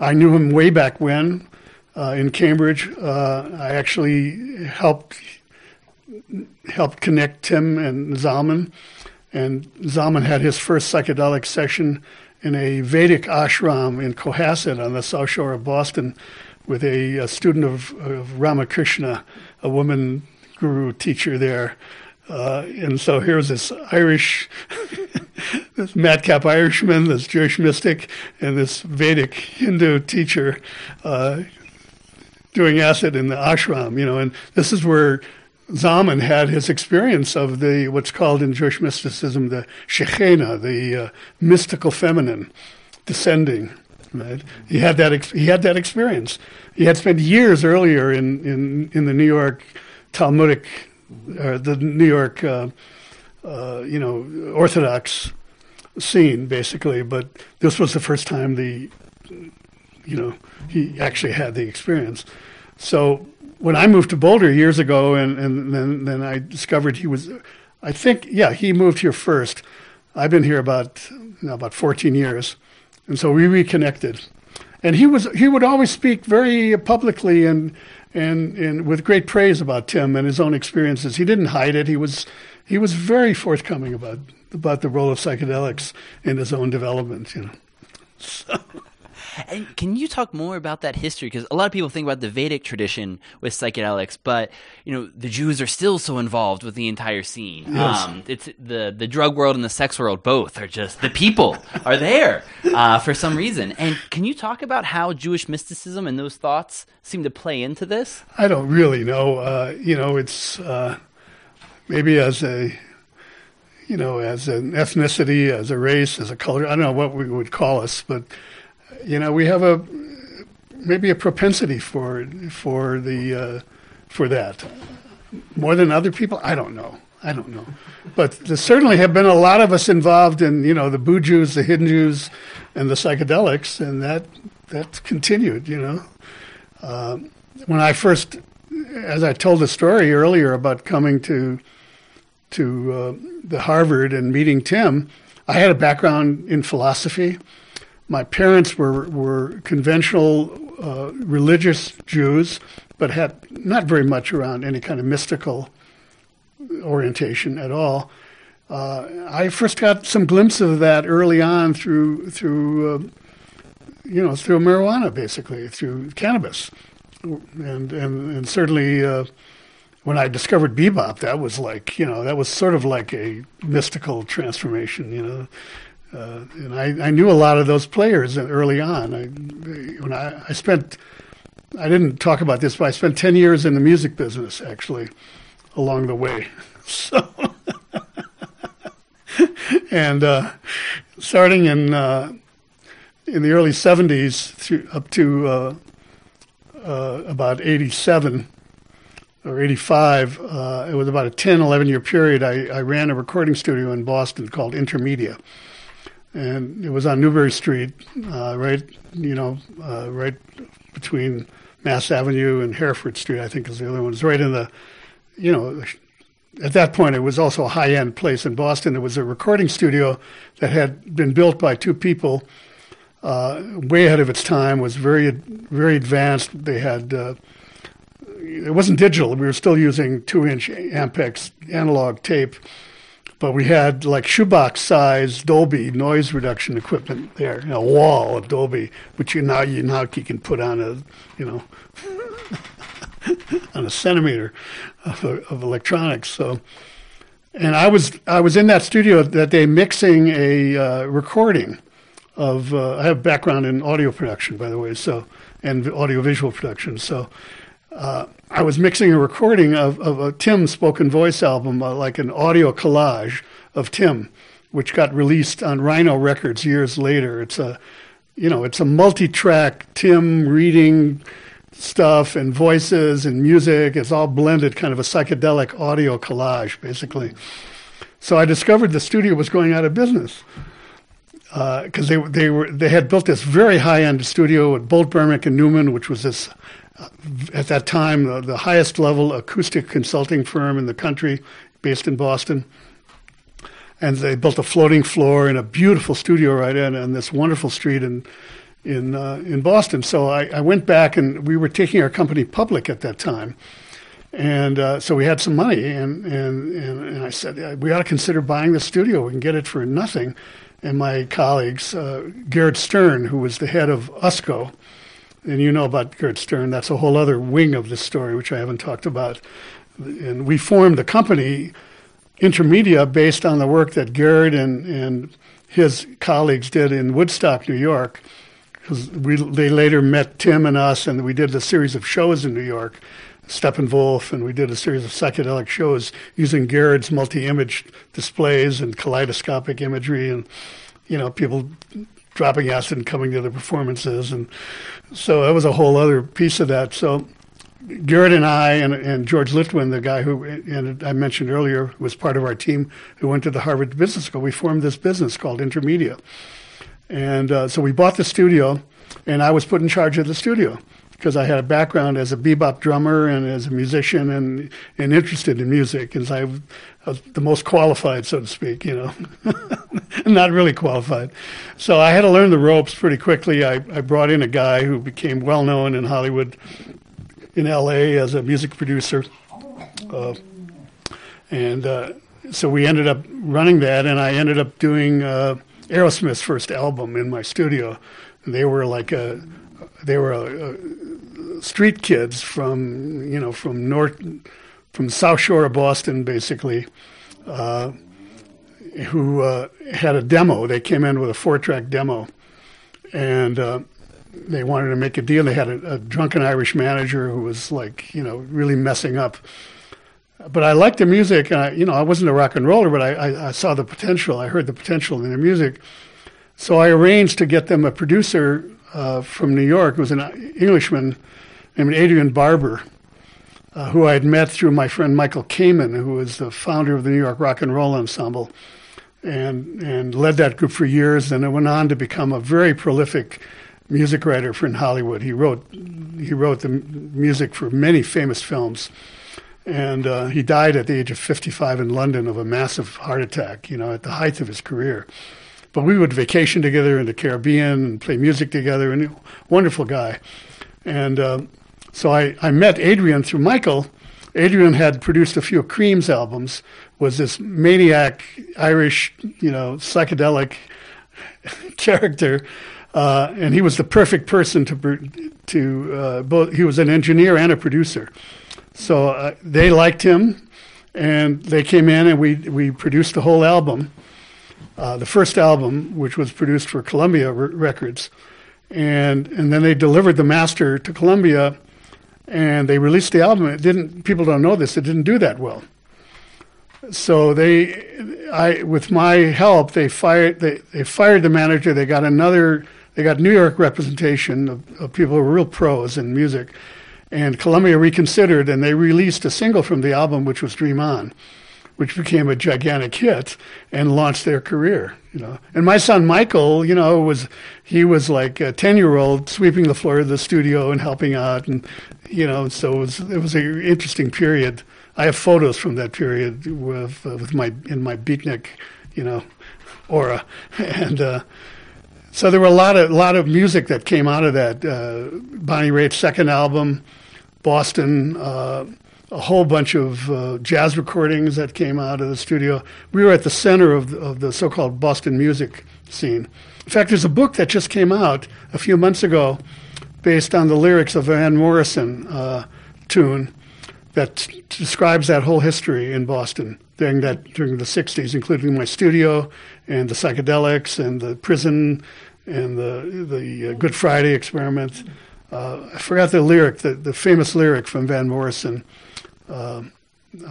I knew him way back when uh, in Cambridge. Uh, I actually helped helped connect Tim and Zalman, and Zalman had his first psychedelic session in a Vedic ashram in Cohasset on the south shore of Boston with a, a student of, of, Ramakrishna, a woman guru teacher there. Uh, and so here's this Irish, this madcap Irishman, this Jewish mystic, and this Vedic Hindu teacher uh, doing acid in the ashram, you know, and this is where Zalman had his experience of the what's called in Jewish mysticism the Shekhinah, the uh, mystical feminine descending. Right? He had that. Ex- he had that experience. He had spent years earlier in in, in the New York Talmudic, uh, the New York, uh, uh you know, Orthodox scene, basically. But this was the first time the you know, he actually had the experience. So when I moved to Boulder years ago, and, and then, then I discovered he was, I think, yeah, he moved here first. I've been here about you know, about 14 years, and so we reconnected. And he was he would always speak very publicly and and and with great praise about Tim and his own experiences. He didn't hide it. He was he was very forthcoming about about the role of psychedelics in his own development. You know. So. And can you talk more about that history? Because a lot of people think about the Vedic tradition with psychedelics, but you know the Jews are still so involved with the entire scene. Yes. Um, it's the the drug world and the sex world both are just the people are there uh, for some reason. And can you talk about how Jewish mysticism and those thoughts seem to play into this? I don't really know. Uh, you know, it's uh, maybe as a you know, as an ethnicity, as a race, as a culture. I don't know what we would call us, but you know, we have a maybe a propensity for for the uh, for that more than other people. I don't know. I don't know, but there certainly have been a lot of us involved in you know the boo Jews, the Hindus, and the psychedelics, and that that's continued. You know, uh, when I first, as I told the story earlier about coming to to uh, the Harvard and meeting Tim, I had a background in philosophy my parents were were conventional uh, religious Jews, but had not very much around any kind of mystical orientation at all. Uh, I first got some glimpse of that early on through through uh, you know through marijuana, basically through cannabis, and and and certainly. Uh, when I discovered bebop, that was like, you know, that was sort of like a mystical transformation, you know. Uh, and I, I, knew a lot of those players early on. I, when I, I, spent I didn't talk about this, but I spent 10 years in the music business actually along the way. So, and uh, starting in uh, in the early 70s through, up to uh, uh, about 87 or 85, uh, it was about a 10, 11 year period. I, I ran a recording studio in Boston called Intermedia. And it was on Newbury Street, uh, right, you know, uh, right between Mass Avenue and Hereford Street, I think is the other one. It's right in the, you know, at that point, it was also a high end place in Boston. It was a recording studio that had been built by two people uh, way ahead of its time, was very, very advanced. They had, uh, it wasn't digital. We were still using two inch Ampex analog tape, but we had like shoebox size Dolby noise reduction equipment there, a wall of Dolby, which you now, you now you can put on a, you know, on a centimeter of, of electronics. So, and I was I was in that studio that day mixing a uh, recording of. Uh, I have background in audio production, by the way, so and audiovisual production. So. Uh, I was mixing a recording of, of a Tim spoken voice album, uh, like an audio collage of Tim, which got released on Rhino Records years later. It's a, you know, it's a multi-track Tim reading stuff and voices and music. It's all blended, kind of a psychedelic audio collage, basically. So I discovered the studio was going out of business because uh, they they were they had built this very high end studio at Bolt Beranek and Newman, which was this at that time the, the highest level acoustic consulting firm in the country, based in Boston. And they built a floating floor in a beautiful studio right in on this wonderful street in in uh, in Boston. So I, I, went back and we were taking our company public at that time, and uh, so we had some money. And, and and and I said we ought to consider buying the studio. We can get it for nothing. And my colleagues, uh, Gerd Stern, who was the head of USCO, and you know about Gerd Stern. That's a whole other wing of this story, which I haven't talked about. And we formed the company Intermedia based on the work that Gerd and and his colleagues did in Woodstock, New York because we they later met Tim and us, and we did a series of shows in New York, Steppenwolf, and we did a series of psychedelic shows using Gerd's multi-image displays and kaleidoscopic imagery, and you know people dropping acid and coming to the performances, and so that was a whole other piece of that. So. Gerd and I and, and George Litwin, the guy who and I mentioned earlier was part of our team who went to the Harvard Business School, we formed this business called Intermedia. And uh, so we bought the studio, and I was put in charge of the studio because I had a background as a bebop drummer and as a musician and, and interested in music. And I was the most qualified, so to speak, you know, not really qualified. So I had to learn the ropes pretty quickly. I, I brought in a guy who became well known in Hollywood, in LA, as a music producer. Uh, and uh, so we ended up running that, and I ended up doing. Uh, Aerosmith's first album in my studio. And they were like a, they were a, a street kids from you know from north, from South Shore of Boston, basically, uh, who uh, had a demo. They came in with a four-track demo, and uh, they wanted to make a deal. They had a, a drunken Irish manager who was like you know really messing up but I liked the music, and I, you know, I wasn't a rock and roller, but I, I, I, saw the potential. I heard the potential in their music, so I arranged to get them a producer uh, from New York. It was an Englishman named Adrian Barber, uh, who I had met through my friend Michael Kamen, who was the founder of the New York Rock and Roll Ensemble, and and led that group for years. And it went on to become a very prolific music writer for in Hollywood. He wrote he wrote the music for many famous films and uh, he died at the age of 55 in London of a massive heart attack, you know, at the height of his career. But we would vacation together in the Caribbean and play music together, and wonderful guy. And uh, so I, I met Adrian through Michael. Adrian had produced a few Creams albums, was this maniac Irish, you know, psychedelic character. Uh, and he was the perfect person to to uh, both. He was an engineer and a producer, so uh, they liked him, and they came in and we we produced the whole album, uh, the first album, which was produced for Columbia Records, and and then they delivered the master to Columbia, and they released the album. It didn't. People don't know this. It didn't do that well. So they, I, with my help, they fired. They, they fired the manager. They got another. They got New York representation of, of people who were real pros in music, and Columbia reconsidered, and they released a single from the album, which was "Dream On." Which became a gigantic hit and launched their career. You know, and my son Michael, you know, was he was like a ten year old sweeping the floor of the studio and helping out, and you know, so it was it was an interesting period. I have photos from that period with uh, with my in my beatnik, you know, aura, and. Uh, so there were a lot of a lot of music that came out of that. Uh, Bonnie Raitt's second album, Boston, uh, a whole bunch of uh, jazz recordings that came out of the studio. We were at the center of the, of the so-called Boston music scene. In fact, there's a book that just came out a few months ago, based on the lyrics of Van Morrison uh, tune that t- describes that whole history in Boston during that during the '60s, including my studio and the psychedelics and the prison and the the uh, Good Friday experiment. Uh, I forgot the lyric, the, the famous lyric from Van Morrison uh,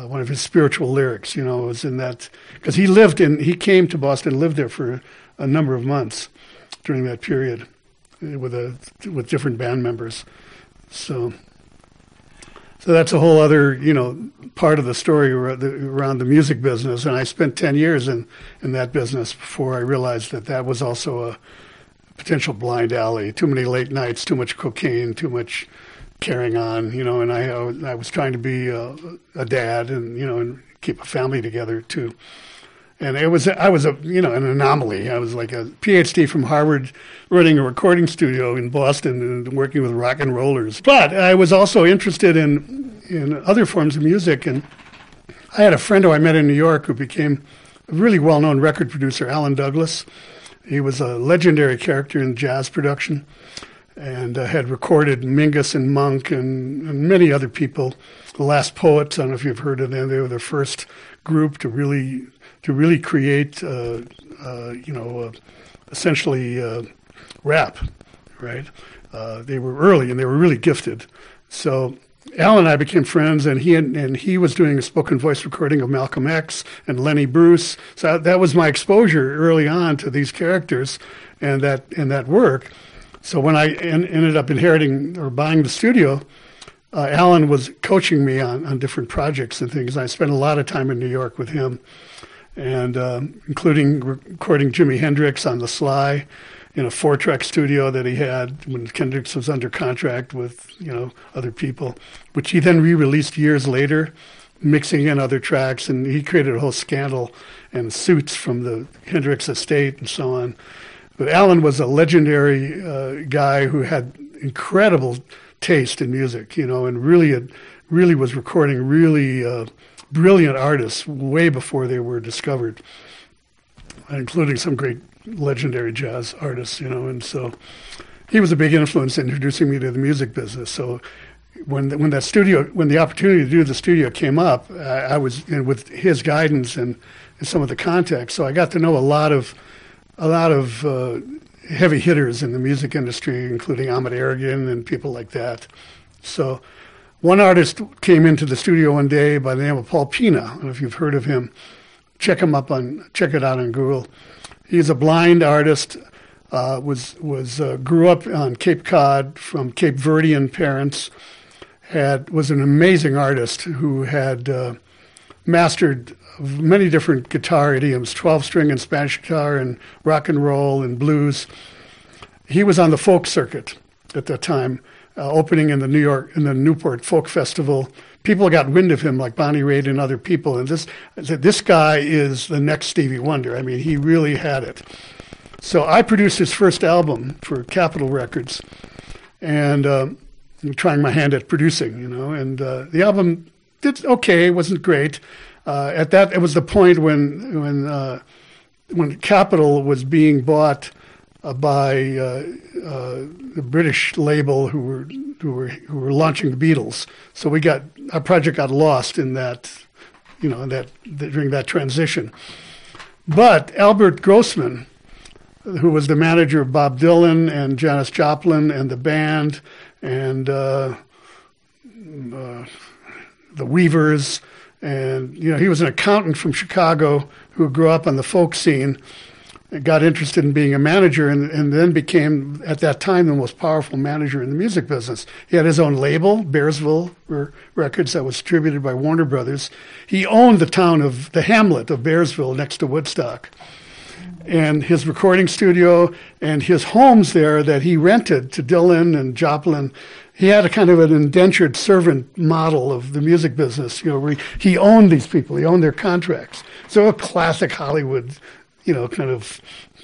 one of his spiritual lyrics. You know, was in that because he lived in he came to Boston, lived there for a number of months during that period uh, with a with different band members. So. So that's a whole other, you know, part of the story around the music business. And I spent 10 years in, in that business before I realized that that was also a potential blind alley. Too many late nights, too much cocaine, too much carrying on, you know, and I I was trying to be a, a, dad and you know and keep a family together too. And it was I was a you know an anomaly. I was like a PhD from Harvard, running a recording studio in Boston and working with rock and rollers. But I was also interested in in other forms of music, and I had a friend who I met in New York who became a really well known record producer, Alan Douglas. He was a legendary character in jazz production and uh, had recorded Mingus and Monk and, and, many other people. The Last Poets, I don't know if you've heard of them. They were the first group to really to really create, uh, uh, you know, uh, essentially uh, rap, right? Uh, they were early and they were really gifted. So Al and I became friends, and he and, and, he was doing a spoken voice recording of Malcolm X and Lenny Bruce. So that was my exposure early on to these characters and that and that work. So when I en- ended up inheriting or buying the studio, uh, Alan was coaching me on, on different projects and things. I spent a lot of time in New York with him, and uh, including recording Jimi Hendrix on the sly in a four-track studio that he had when Hendrix was under contract with you know other people, which he then re-released years later, mixing in other tracks, and he created a whole scandal and suits from the Hendrix estate and so on. But Alan was a legendary uh, guy who had incredible taste in music, you know, and really had, really was recording really uh, brilliant artists way before they were discovered, including some great legendary jazz artists, you know, and so he was a big influence in introducing me to the music business. So when the, when that studio when the opportunity to do the studio came up, I, I was with his guidance and, and some of the context. So I got to know a lot of a lot of uh, heavy hitters in the music industry, including Ahmet Ertegun and people like that. So one artist came into the studio one day by the name of Paul Pena. I don't know if you've heard of him. Check him up on check it out on Google. He's a blind artist. Uh, was was uh, grew up on Cape Cod from Cape Verdean parents. Had was an amazing artist who had uh, mastered many different guitar idioms 12 string and Spanish guitar and rock and roll and blues. He was on the folk circuit at that time, uh, opening in the New York, in the Newport Folk Festival. People got wind of him, like Bonnie Raitt and other people, and this this guy is the next Stevie Wonder. I mean, he really had it. So I produced his first album for Capitol Records, and uh, trying my hand at producing, you know. And uh, the album did okay, wasn't great, uh, at that, it was the point when when uh, when Capitol was being bought uh, by uh, uh, the British label who were who were who were launching the Beatles. So we got our project got lost in that, you know, that, that during that transition. But Albert Grossman who was the manager of Bob Dylan and Janis Joplin and the band and uh, the Weavers. And, you know, he was an accountant from Chicago who grew up on the folk scene got interested in being a manager and, and then became, at that time, the most powerful manager in the music business. He had his own label, Bearsville Records, that was distributed by Warner Brothers. He owned the town of the hamlet of Bearsville next to Woodstock. And his recording studio and his homes there that he rented to Dylan and Joplin he had a kind of an indentured servant model of the music business. You know, where he owned these people, he owned their contracts. So a classic Hollywood, you know, kind of,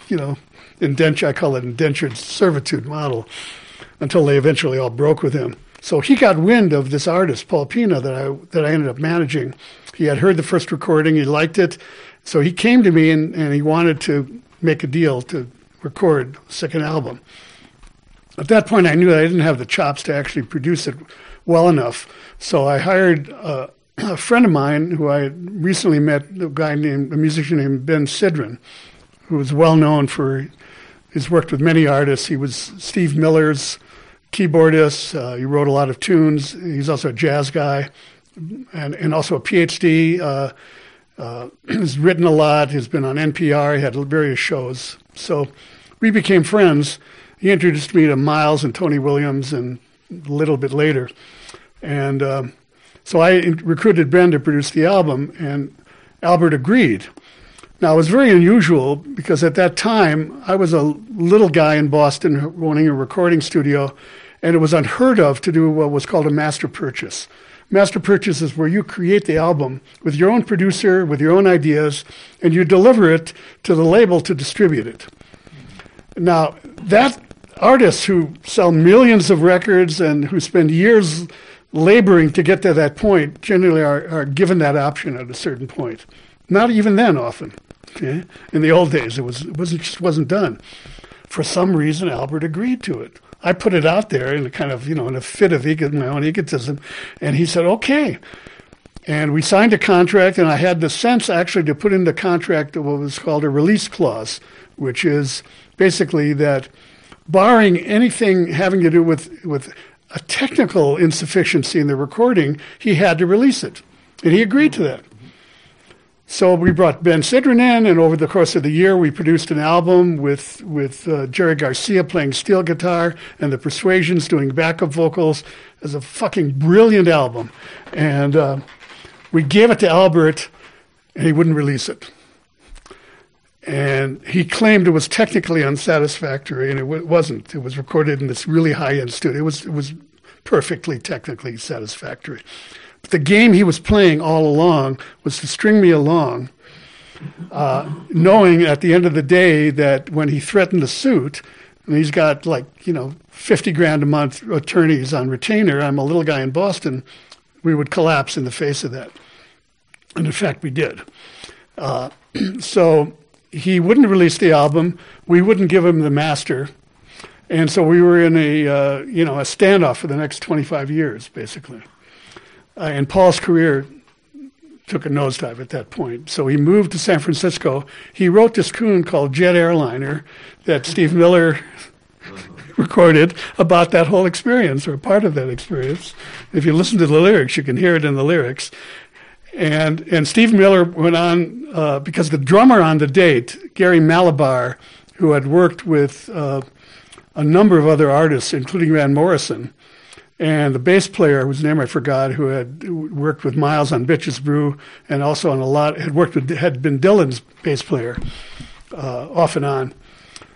you know, indenture. I call it indentured servitude model, until they eventually all broke with him. So he got wind of this artist, Paul Pena, that I that I ended up managing. He had heard the first recording, he liked it, so he came to me and, and he wanted to make a deal to record a second album at that point, I knew that I didn't have the chops to actually produce it well enough. So I hired uh, a friend of mine who I recently met, a guy named a musician named Ben Sidran, who was well known for. He's worked with many artists. He was Steve Miller's keyboardist. Uh, he wrote a lot of tunes. He's also a jazz guy, and and also a PhD. Uh, uh, he's written a lot. He's been on NPR. He had various shows. So we became friends he introduced me to Miles and Tony Williams, and a little bit later, and um, so I recruited Ben to produce the album, and Albert agreed. Now it was very unusual because at that time I was a little guy in Boston running a recording studio, and it was unheard of to do what was called a master purchase. Master purchase is where you create the album with your own producer, with your own ideas, and you deliver it to the label to distribute it. Now, that artists who sell millions of records and who spend years laboring to get to that point generally are, are given that option at a certain point. Not even then, often. Okay? In the old days, it was it wasn't just wasn't done. For some reason, Albert agreed to it. I put it out there in a kind of you know in a fit of ego, my own egotism, and he said okay. And we signed a contract, and I had the sense actually to put in the contract what was called a release clause, which is basically that barring anything having to do with, with a technical insufficiency in the recording, he had to release it. And he agreed to that. So we brought Ben Sidran in, and over the course of the year, we produced an album with with uh, Jerry Garcia playing steel guitar and the Persuasions doing backup vocals. It was a fucking brilliant album, and uh, we gave it to Albert, and he wouldn't release it and he claimed it was technically unsatisfactory, and it w- wasn't. It was recorded in this really high-end studio. It was it was perfectly technically satisfactory. The game he was playing all along was to string me along, uh, knowing at the end of the day that when he threatened the suit, and he's got like you know fifty grand a month attorneys on retainer. I'm a little guy in Boston. We would collapse in the face of that, and in fact, we did. Uh, so he wouldn't release the album. We wouldn't give him the master, and so we were in a uh, you know a standoff for the next 25 years, basically. Uh, and Paul's career took a nosedive at that point. So he moved to San Francisco. He wrote this tune called Jet Airliner that Steve Miller recorded about that whole experience or part of that experience. If you listen to the lyrics, you can hear it in the lyrics. And and Steve Miller went on uh, because the drummer on the date, Gary Mallaber, who had worked with uh, a number of other artists, including Van Morrison, and the bass player whose name I forgot, who had worked with Miles on Bitches Brew, and also on a lot had worked with had been Dylan's bass player uh, off and on.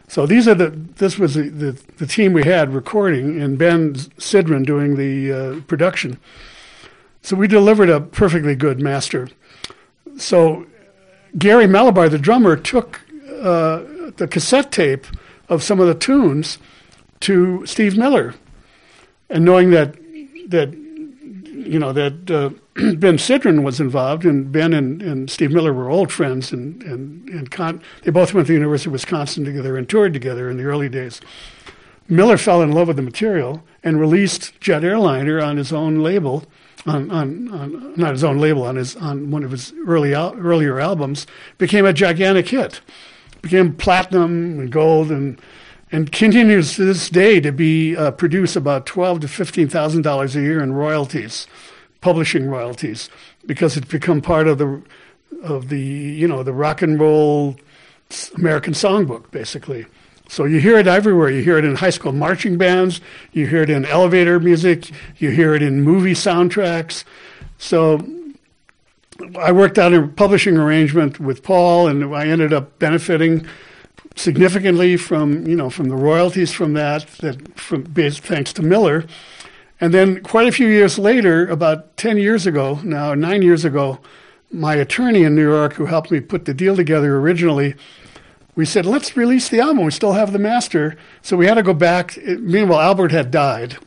So these are the this was the, the, the team we had recording, and Ben Sidran doing the uh, production. So we delivered a perfectly good master. So Gary Mallaber, the drummer, took uh, the cassette tape of some of the tunes to Steve Miller, and knowing that that you know that uh, Ben Sidran was involved, and Ben and, and Steve Miller were old friends, and and and Con- they both went to the University of Wisconsin together and toured together in the early days. Miller fell in love with the material and released Jet Airliner on his own label on, on, on, not his own label, on his on one of his early al- earlier albums, became a gigantic hit. became platinum and gold and and continues to this day to be uh, produce about twelve to fifteen thousand dollars a year in royalties, publishing royalties, because it's become part of the of the you know the rock and roll American songbook basically. So you hear it everywhere. You hear it in high school marching bands. You hear it in elevator music. You hear it in movie soundtracks. So I worked out a publishing arrangement with Paul, and I ended up benefiting significantly from you know from the royalties from that that from thanks to Miller. And then quite a few years later, about ten years ago now, nine years ago, my attorney in New York, who helped me put the deal together originally, we said let's release the album. We still have the master, so we had to go back. Meanwhile, Albert had died.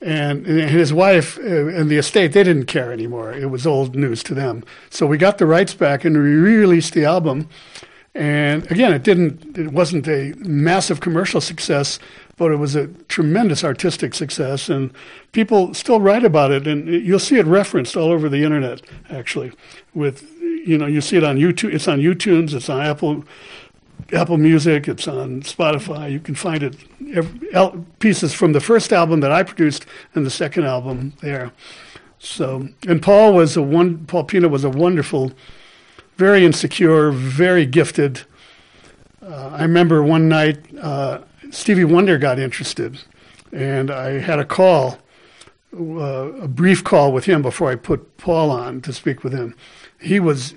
And, his wife uh, and the estate, they didn't care anymore. It was old news to them. So we got the rights back and we re-released the album. And again, it didn't, it wasn't a massive commercial success, but it was a tremendous artistic success. And people still write about it. And you'll see it referenced all over the internet, actually. With, you know, you see it on YouTube. It's on YouTunes. It's on Apple, Apple Music. It's on Spotify. You can find it, pieces from the first album that I produced and the second album there. So, and Paul was a one, Paul Pena was a wonderful very insecure, very gifted. Uh, I remember one night uh, Stevie Wonder got interested, and I had a call, uh, a brief call with him before I put Paul on to speak with him. He was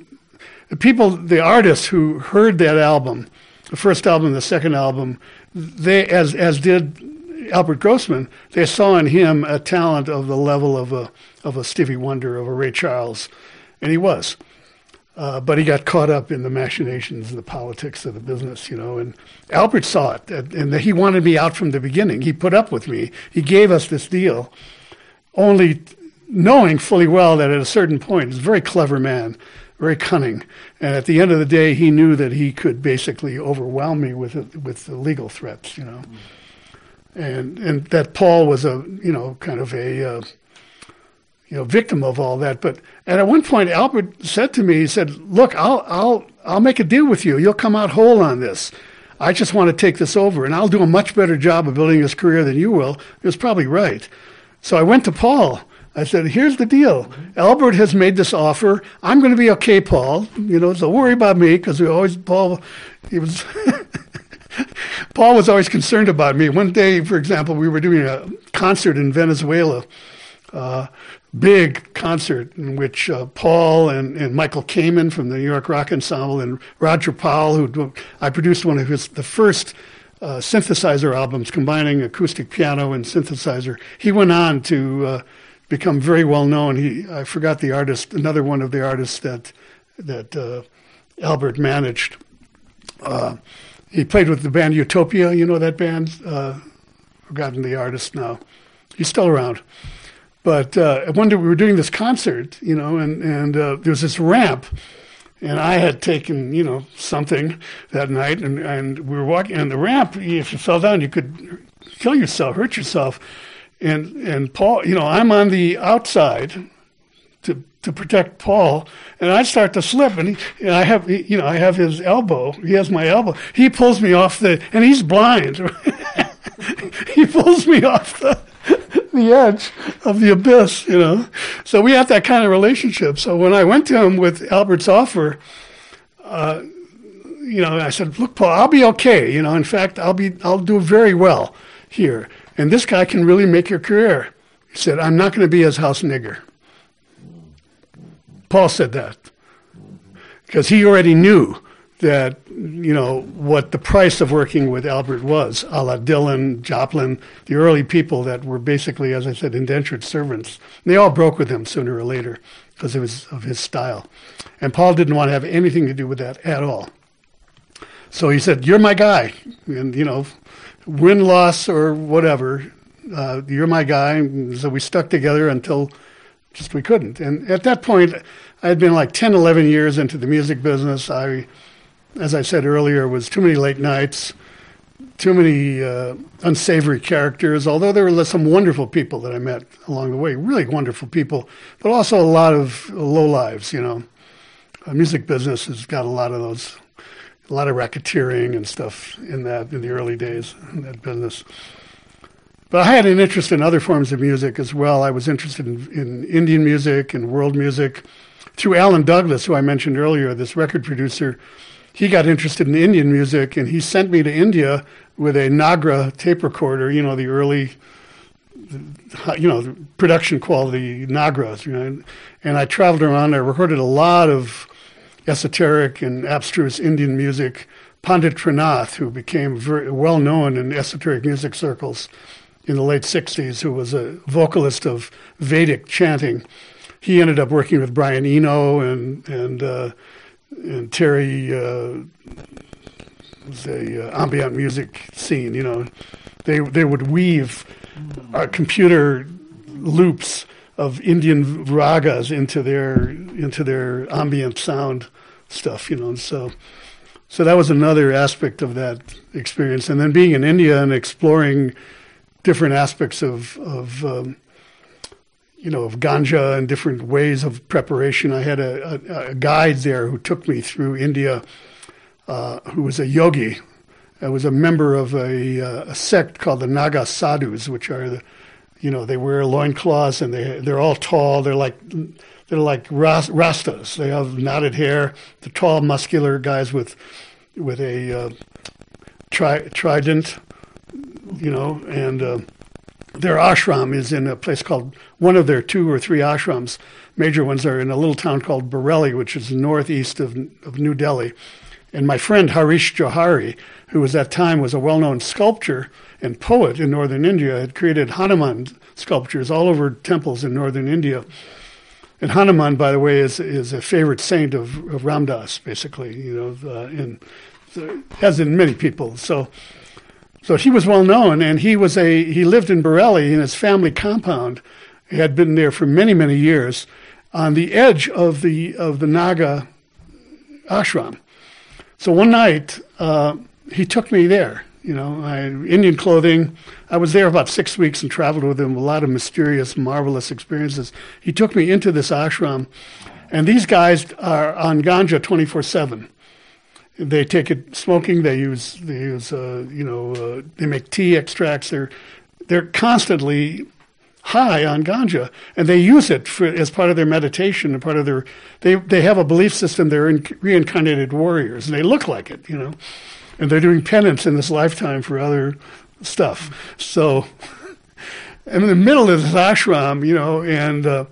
the people, the artists who heard that album, the first album, the second album, they as as did Albert Grossman, they saw in him a talent of the level of a of a Stevie Wonder, of a Ray Charles, and he was. Uh, but he got caught up in the machinations and the politics of the business, you know. And Albert saw it, and he wanted me out from the beginning. He put up with me. He gave us this deal, only knowing fully well that at a certain point, he's a very clever man, very cunning. And at the end of the day, he knew that he could basically overwhelm me with with the legal threats, you know. And and that Paul was a you know kind of a uh, you know, victim of all that. But and at one point, Albert said to me, he said, "Look, I'll I'll I'll make a deal with you. You'll come out whole on this. I just want to take this over, and I'll do a much better job of building his career than you will." He was probably right. So I went to Paul. I said, "Here's the deal. Albert has made this offer. I'm going to be okay, Paul. You know, so worry about me because we always Paul. He was." Paul was always concerned about me. One day, for example, we were doing a concert in Venezuela. Uh, big concert in which uh, Paul and, and Michael Kamen from the New York Rock Ensemble and Roger Powell, who I produced one of his the first uh, synthesizer albums combining acoustic piano and synthesizer. He went on to uh, become very well known. He I forgot the artist, another one of the artists that that uh, Albert managed. Uh, he played with the band Utopia. You know that band? Uh, forgotten the artist now. He's still around. But uh, one day we were doing this concert, you know, and, and uh, there was this ramp. And I had taken, you know, something that night, and, and we were walking on the ramp. If you fell down, you could kill yourself, hurt yourself. And and Paul, you know, I'm on the outside to to protect Paul, and I start to slip, and, he, and I have, you know, I have his elbow. He has my elbow. He pulls me off the, and he's blind. he pulls me off the the edge of the abyss, you know. So we had that kind of relationship. So when I went to him with Albert's offer, uh, you know, I said, "Look, Paul, I'll be okay. You know, in fact, I'll be, I'll do very well here, and this guy can really make your career." He said, "I'm not going to be his house nigger." Paul said that because he already knew that you know what the price of working with Albert was, a la Dylan, Joplin, the early people that were basically, as I said, indentured servants. And they all broke with him sooner or later because of his of his style, and Paul didn't want to have anything to do with that at all. So he said, "You're my guy," and you know, win, loss, or whatever, uh, you're my guy. And so we stuck together until just we couldn't. And at that point, I had been like 10, 11 years into the music business. I as I said earlier, was too many late nights, too many uh, unsavory characters. Although there were some wonderful people that I met along the way, really wonderful people, but also a lot of low lives. You know, the music business has got a lot of those a lot of racketeering and stuff in that in the early days in that business. But I had an interest in other forms of music as well. I was interested in, in Indian music and world music through Alan Douglas, who I mentioned earlier, this record producer. He got interested in Indian music and he sent me to India with a Nagra tape recorder, you know, the early, you know, production quality Nagras, you know. And I traveled around. I recorded a lot of esoteric and abstruse Indian music. Pandit Trinath, who became very well known in esoteric music circles, in the late 60s who was a vocalist of Vedic chanting. He ended up working with Brian Eno and and uh, and Terry uh, was a uh, ambient music scene. You know, they they would weave uh, computer loops of Indian ragas into their into their ambient sound stuff. You know, and so so that was another aspect of that experience. And then being in India and exploring different aspects of of um, you know of ganja and different ways of preparation. I had a, a, a guide there who took me through India, uh, who was a yogi. I was a member of a, uh, a sect called the Naga Sadhus, which are the you know they wear loincloths and they they're all tall. They're like they're like rastas. They have knotted hair. The tall, muscular guys with with a uh, tri- trident you know, and uh, their ashram is in a place called one of their two or three ashrams. Major ones are in a little town called Bareilly, which is northeast of, of New Delhi. And my friend Harish Johari, who at that time was a well-known sculptor and poet in northern India, had created Hanuman sculptures all over temples in northern India. And Hanuman, by the way, is is a favorite saint of, of Ram Dass, basically, you know, uh, in many people. So so he was well known, and he was a he lived in Bareilly in his family compound. He had been there for many many years, on the edge of the of the Naga ashram. So one night uh, he took me there. You know, I, Indian clothing. I was there about six weeks and traveled with him. A lot of mysterious, marvelous experiences. He took me into this ashram, and these guys are on ganja twenty four seven they take it smoking. They use they use uh, you know uh, they make tea extracts. They're they're constantly high on ganja, and they use it for, as part of their meditation and part of their they they have a belief system. They're in, reincarnated warriors, and they look like it, you know, and they're doing penance in this lifetime for other stuff. So, I'm in the middle of this ashram, you know, and uh,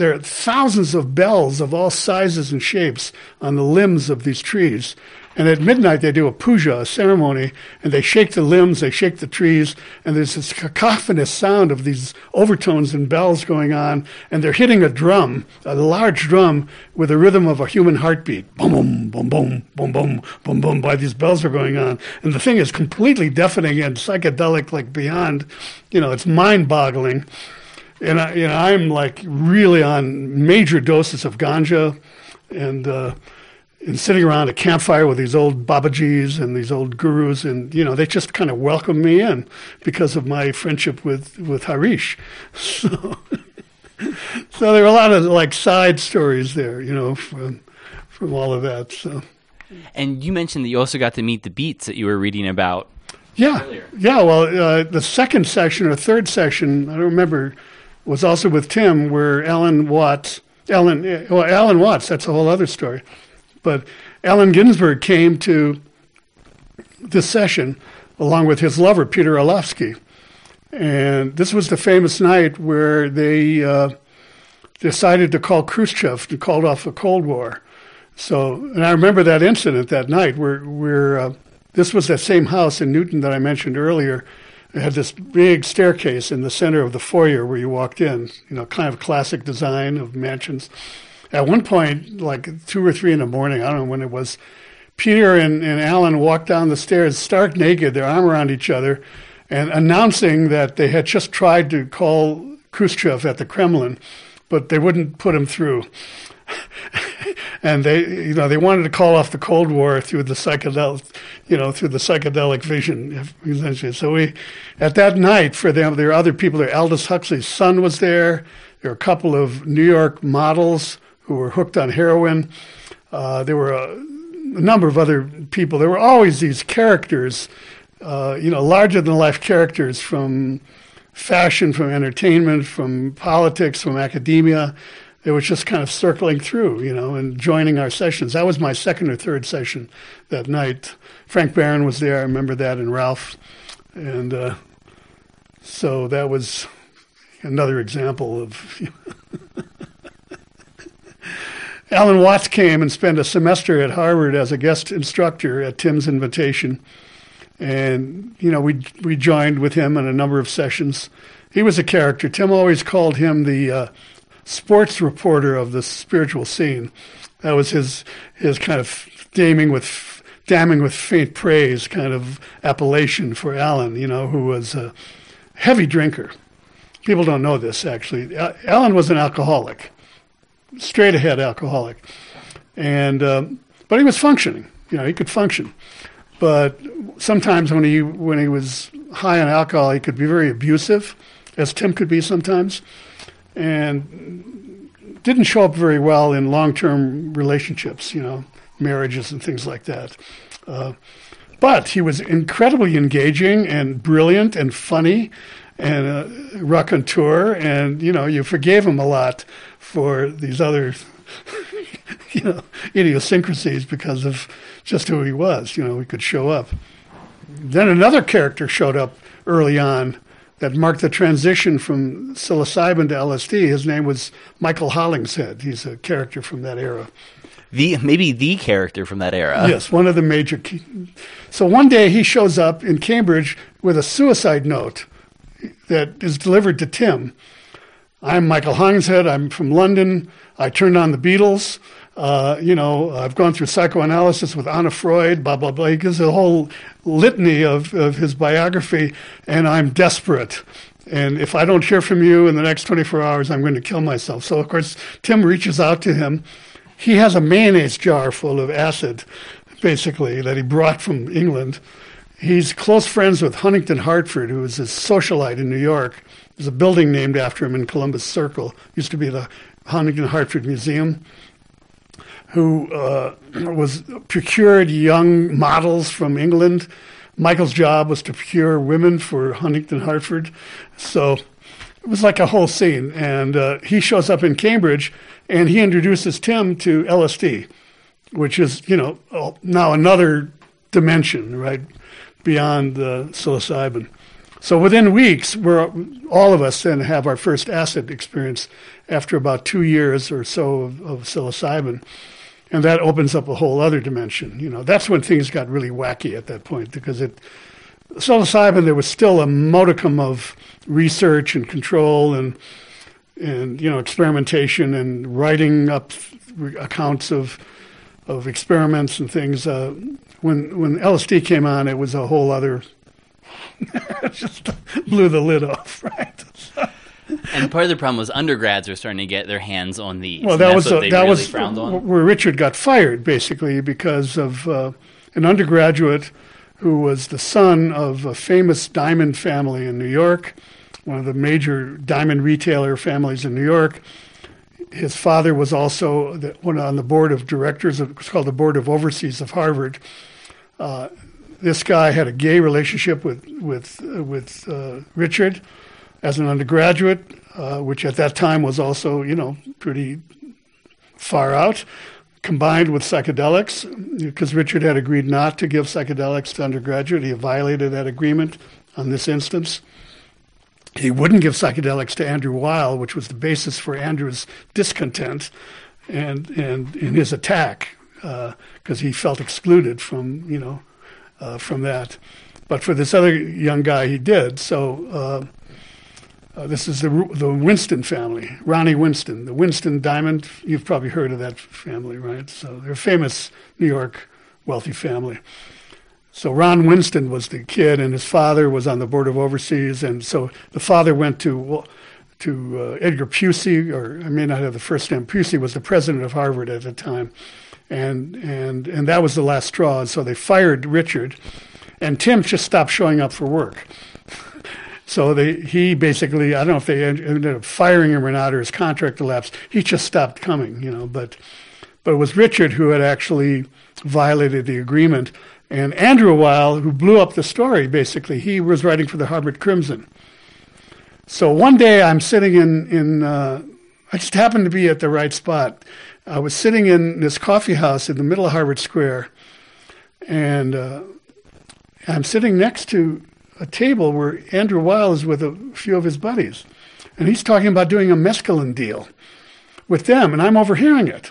there are thousands of bells of all sizes and shapes on the limbs of these trees. And at midnight, they do a puja, a ceremony, and they shake the limbs, they shake the trees, and there's this cacophonous sound of these overtones and bells going on, and they're hitting a drum, a large drum, with the rhythm of a human heartbeat. Boom, boom, boom, boom, boom, boom, boom, boom, by these bells are going on. And the thing is completely deafening and psychedelic, like beyond, you know, it's mind boggling and I, you know, I'm like really on major doses of ganja, and uh, and sitting around a campfire with these old Babajis and these old gurus, and you know, they just kind of welcomed me in because of my friendship with with Harish. So, so there were a lot of like side stories there, you know, from from all of that. So. And you mentioned that you also got to meet the beats that you were reading about. Yeah, earlier. yeah. Well, uh, the second section or third section, I don't remember was also with Tim, where Alan Watts, Alan, well, Alan Watts, that's a whole other story. But Allen Ginsberg came to this session along with his lover, Peter Orlovsky. And this was the famous night where they uh, decided to call Khrushchev and called off the Cold War. So, and I remember that incident that night where, where uh, this was that same house in Newton that I mentioned earlier it had this big staircase in the center of the foyer where you walked in, you know, kind of classic design of mansions. At one point, like two or three in the morning, I don't know when it was, Peter and, and Allen walked down the stairs stark naked, their arm around each other, and announcing that they had just tried to call Khrushchev at the Kremlin, but they wouldn't put him through. And they, you know, they wanted to call off the Cold War through the psychedelic, you know, through the psychedelic vision, essentially. So we, at that night, for them, there were other people there. Aldous Huxley's son was there. There were a couple of New York models who were hooked on heroin. Uh, there were uh, a number of other people. There were always these characters, uh, you know, larger than life characters from fashion, from entertainment, from politics, from academia. They was just kind of circling through, you know, and joining our sessions. That was my second or third session that night. Frank Barron was there. I remember that, and Ralph, and uh, so that was another example of. Alan Watts came and spent a semester at Harvard as a guest instructor at Tim's invitation. And, you know, we, we joined with him in a number of sessions. He was a character. Tim always called him the uh, sports reporter of the spiritual scene. That was his, his kind of damning with, damning with faint praise kind of appellation for Alan, you know, who was a heavy drinker. People don't know this, actually. Alan was an alcoholic straight ahead alcoholic, and um, but he was functioning. You know, he could function, but sometimes when he when he was high on alcohol, he could be very abusive, as Tim could be sometimes, and didn't show up very well in long-term relationships. You know, marriages and things like that. Uh, but he was incredibly engaging and brilliant and funny and a raconteur, and you know, you forgave him a lot for these other, you know, idiosyncrasies because of just who he was. You know, he could show up. Then another character showed up early on that marked the transition from psilocybin to LSD. His name was Michael Hollingshead. He's a character from that era. The maybe the character from that era. Yes, one of the major. Key. So one day he shows up in Cambridge with a suicide note that is delivered to Tim I'm Michael Hollingshead. I'm from London. I turned on the Beatles. Uh, you know, I've gone through psychoanalysis with Anna Freud, blah, blah, blah. He gives a whole litany of, of his biography, and I'm desperate. And if I don't hear from you in the next 24 hours, I'm going to kill myself. So, of course, Tim reaches out to him. He has a mayonnaise jar full of acid, basically, that he brought from England. He's close friends with Huntington Hartford, who was a socialite in New York there's a building named after him in Columbus Circle. Used to be the Huntington Hartford Museum. Who uh, was procured young models from England. Michael's job was to procure women for Huntington Hartford. So it was like a whole scene. And uh, he shows up in Cambridge and he introduces Tim to LSD, which is, you know, now another dimension, right, beyond the psilocybin. So within weeks, we're all of us then have our first acid experience after about two years or so of, of psilocybin, and that opens up a whole other dimension. You know, that's when things got really wacky at that point because it psilocybin there was still a modicum of research and control and and you know experimentation and writing up accounts of of experiments and things. Uh, when when LSD came on, it was a whole other just blew the lid off, right? And part of the problem was undergrads were starting to get their hands on these. Well, that was a, that really was where Richard got fired, basically because of uh, an undergraduate who was the son of a famous diamond family in New York, one of the major diamond retailer families in New York. His father was also the, on the board of directors. It was called the Board of Overseers of Harvard. Uh, this guy had a gay relationship with with uh, with uh, Richard as an undergraduate, uh, which at that time was also you know pretty far out. Combined with psychedelics, because Richard had agreed not to give psychedelics to undergraduate, he violated that agreement on this instance. He wouldn't give psychedelics to Andrew Weil, which was the basis for Andrew's discontent and and in his attack, because uh, he felt excluded from you know uh, from that. But for this other young guy, he did. So uh, this is the the Winston family, Ronnie Winston, the Winston Diamond. You've probably heard of that family, right? So they're a famous New York wealthy family. So Ron Winston was the kid, and his father was on the board of overseas, and so the father went to to uh, Edgar Pusey, or I may not have the first name. Pusey was the president of Harvard at the time, and and and that was the last straw. And so they fired Richard, and Tim just stopped showing up for work. So they, he basically, I don't know if they ended up firing him or not, or his contract elapsed. He just stopped coming, you know. But, but it was Richard who had actually violated the agreement. And Andrew Weil, who blew up the story, basically, he was writing for the Harvard Crimson. So one day I'm sitting in, in uh, I just happened to be at the right spot. I was sitting in this coffee house in the middle of Harvard Square, and uh, I'm sitting next to a table where Andrew Weil is with a few of his buddies, and he's talking about doing a mescaline deal with them, and I'm overhearing it.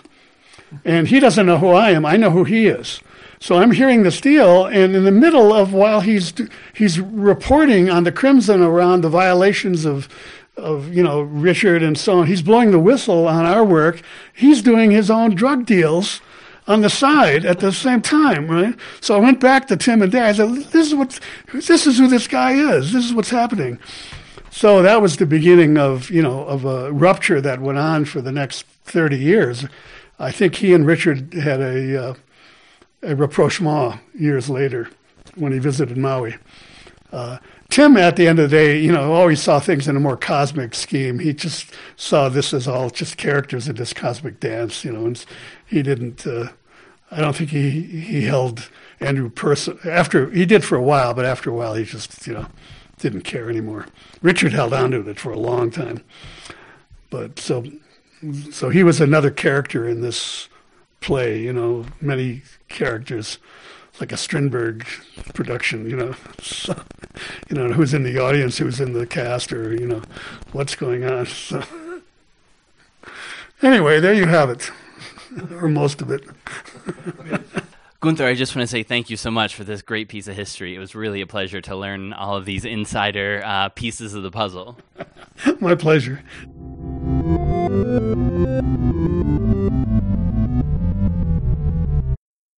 And he doesn't know who I am. I know who he is. So I'm hearing this deal, and in the middle of while he's he's reporting on the Crimson around the violations of of you know Richard and so on, he's blowing the whistle on our work. He's doing his own drug deals on the side at the same time, right? So I went back to Tim and Dad. I said, "This is what this is who this guy is. This is what's happening." So that was the beginning of you know of a rupture that went on for the next thirty years. I think he and Richard had a uh, a rapprochement years later when he visited Maui. Uh, Tim, at the end of the day, you know, always saw things in a more cosmic scheme. He just saw this as all just characters in this cosmic dance, you know, and he didn't. Uh, I don't think he he held Andrew person after he did for a while, but after a while he just you know didn't care anymore. Richard held on to it for a long time, but so so he was another character in this play, you know, many characters, like a Strindberg production, you know. So, you know, who's in the audience, who's in the cast, or, you know, what's going on. So, anyway, there you have it, or most of it. Gunther, I just want to say thank you so much for this great piece of history. It was really a pleasure to learn all of these insider uh, pieces of the puzzle. My pleasure.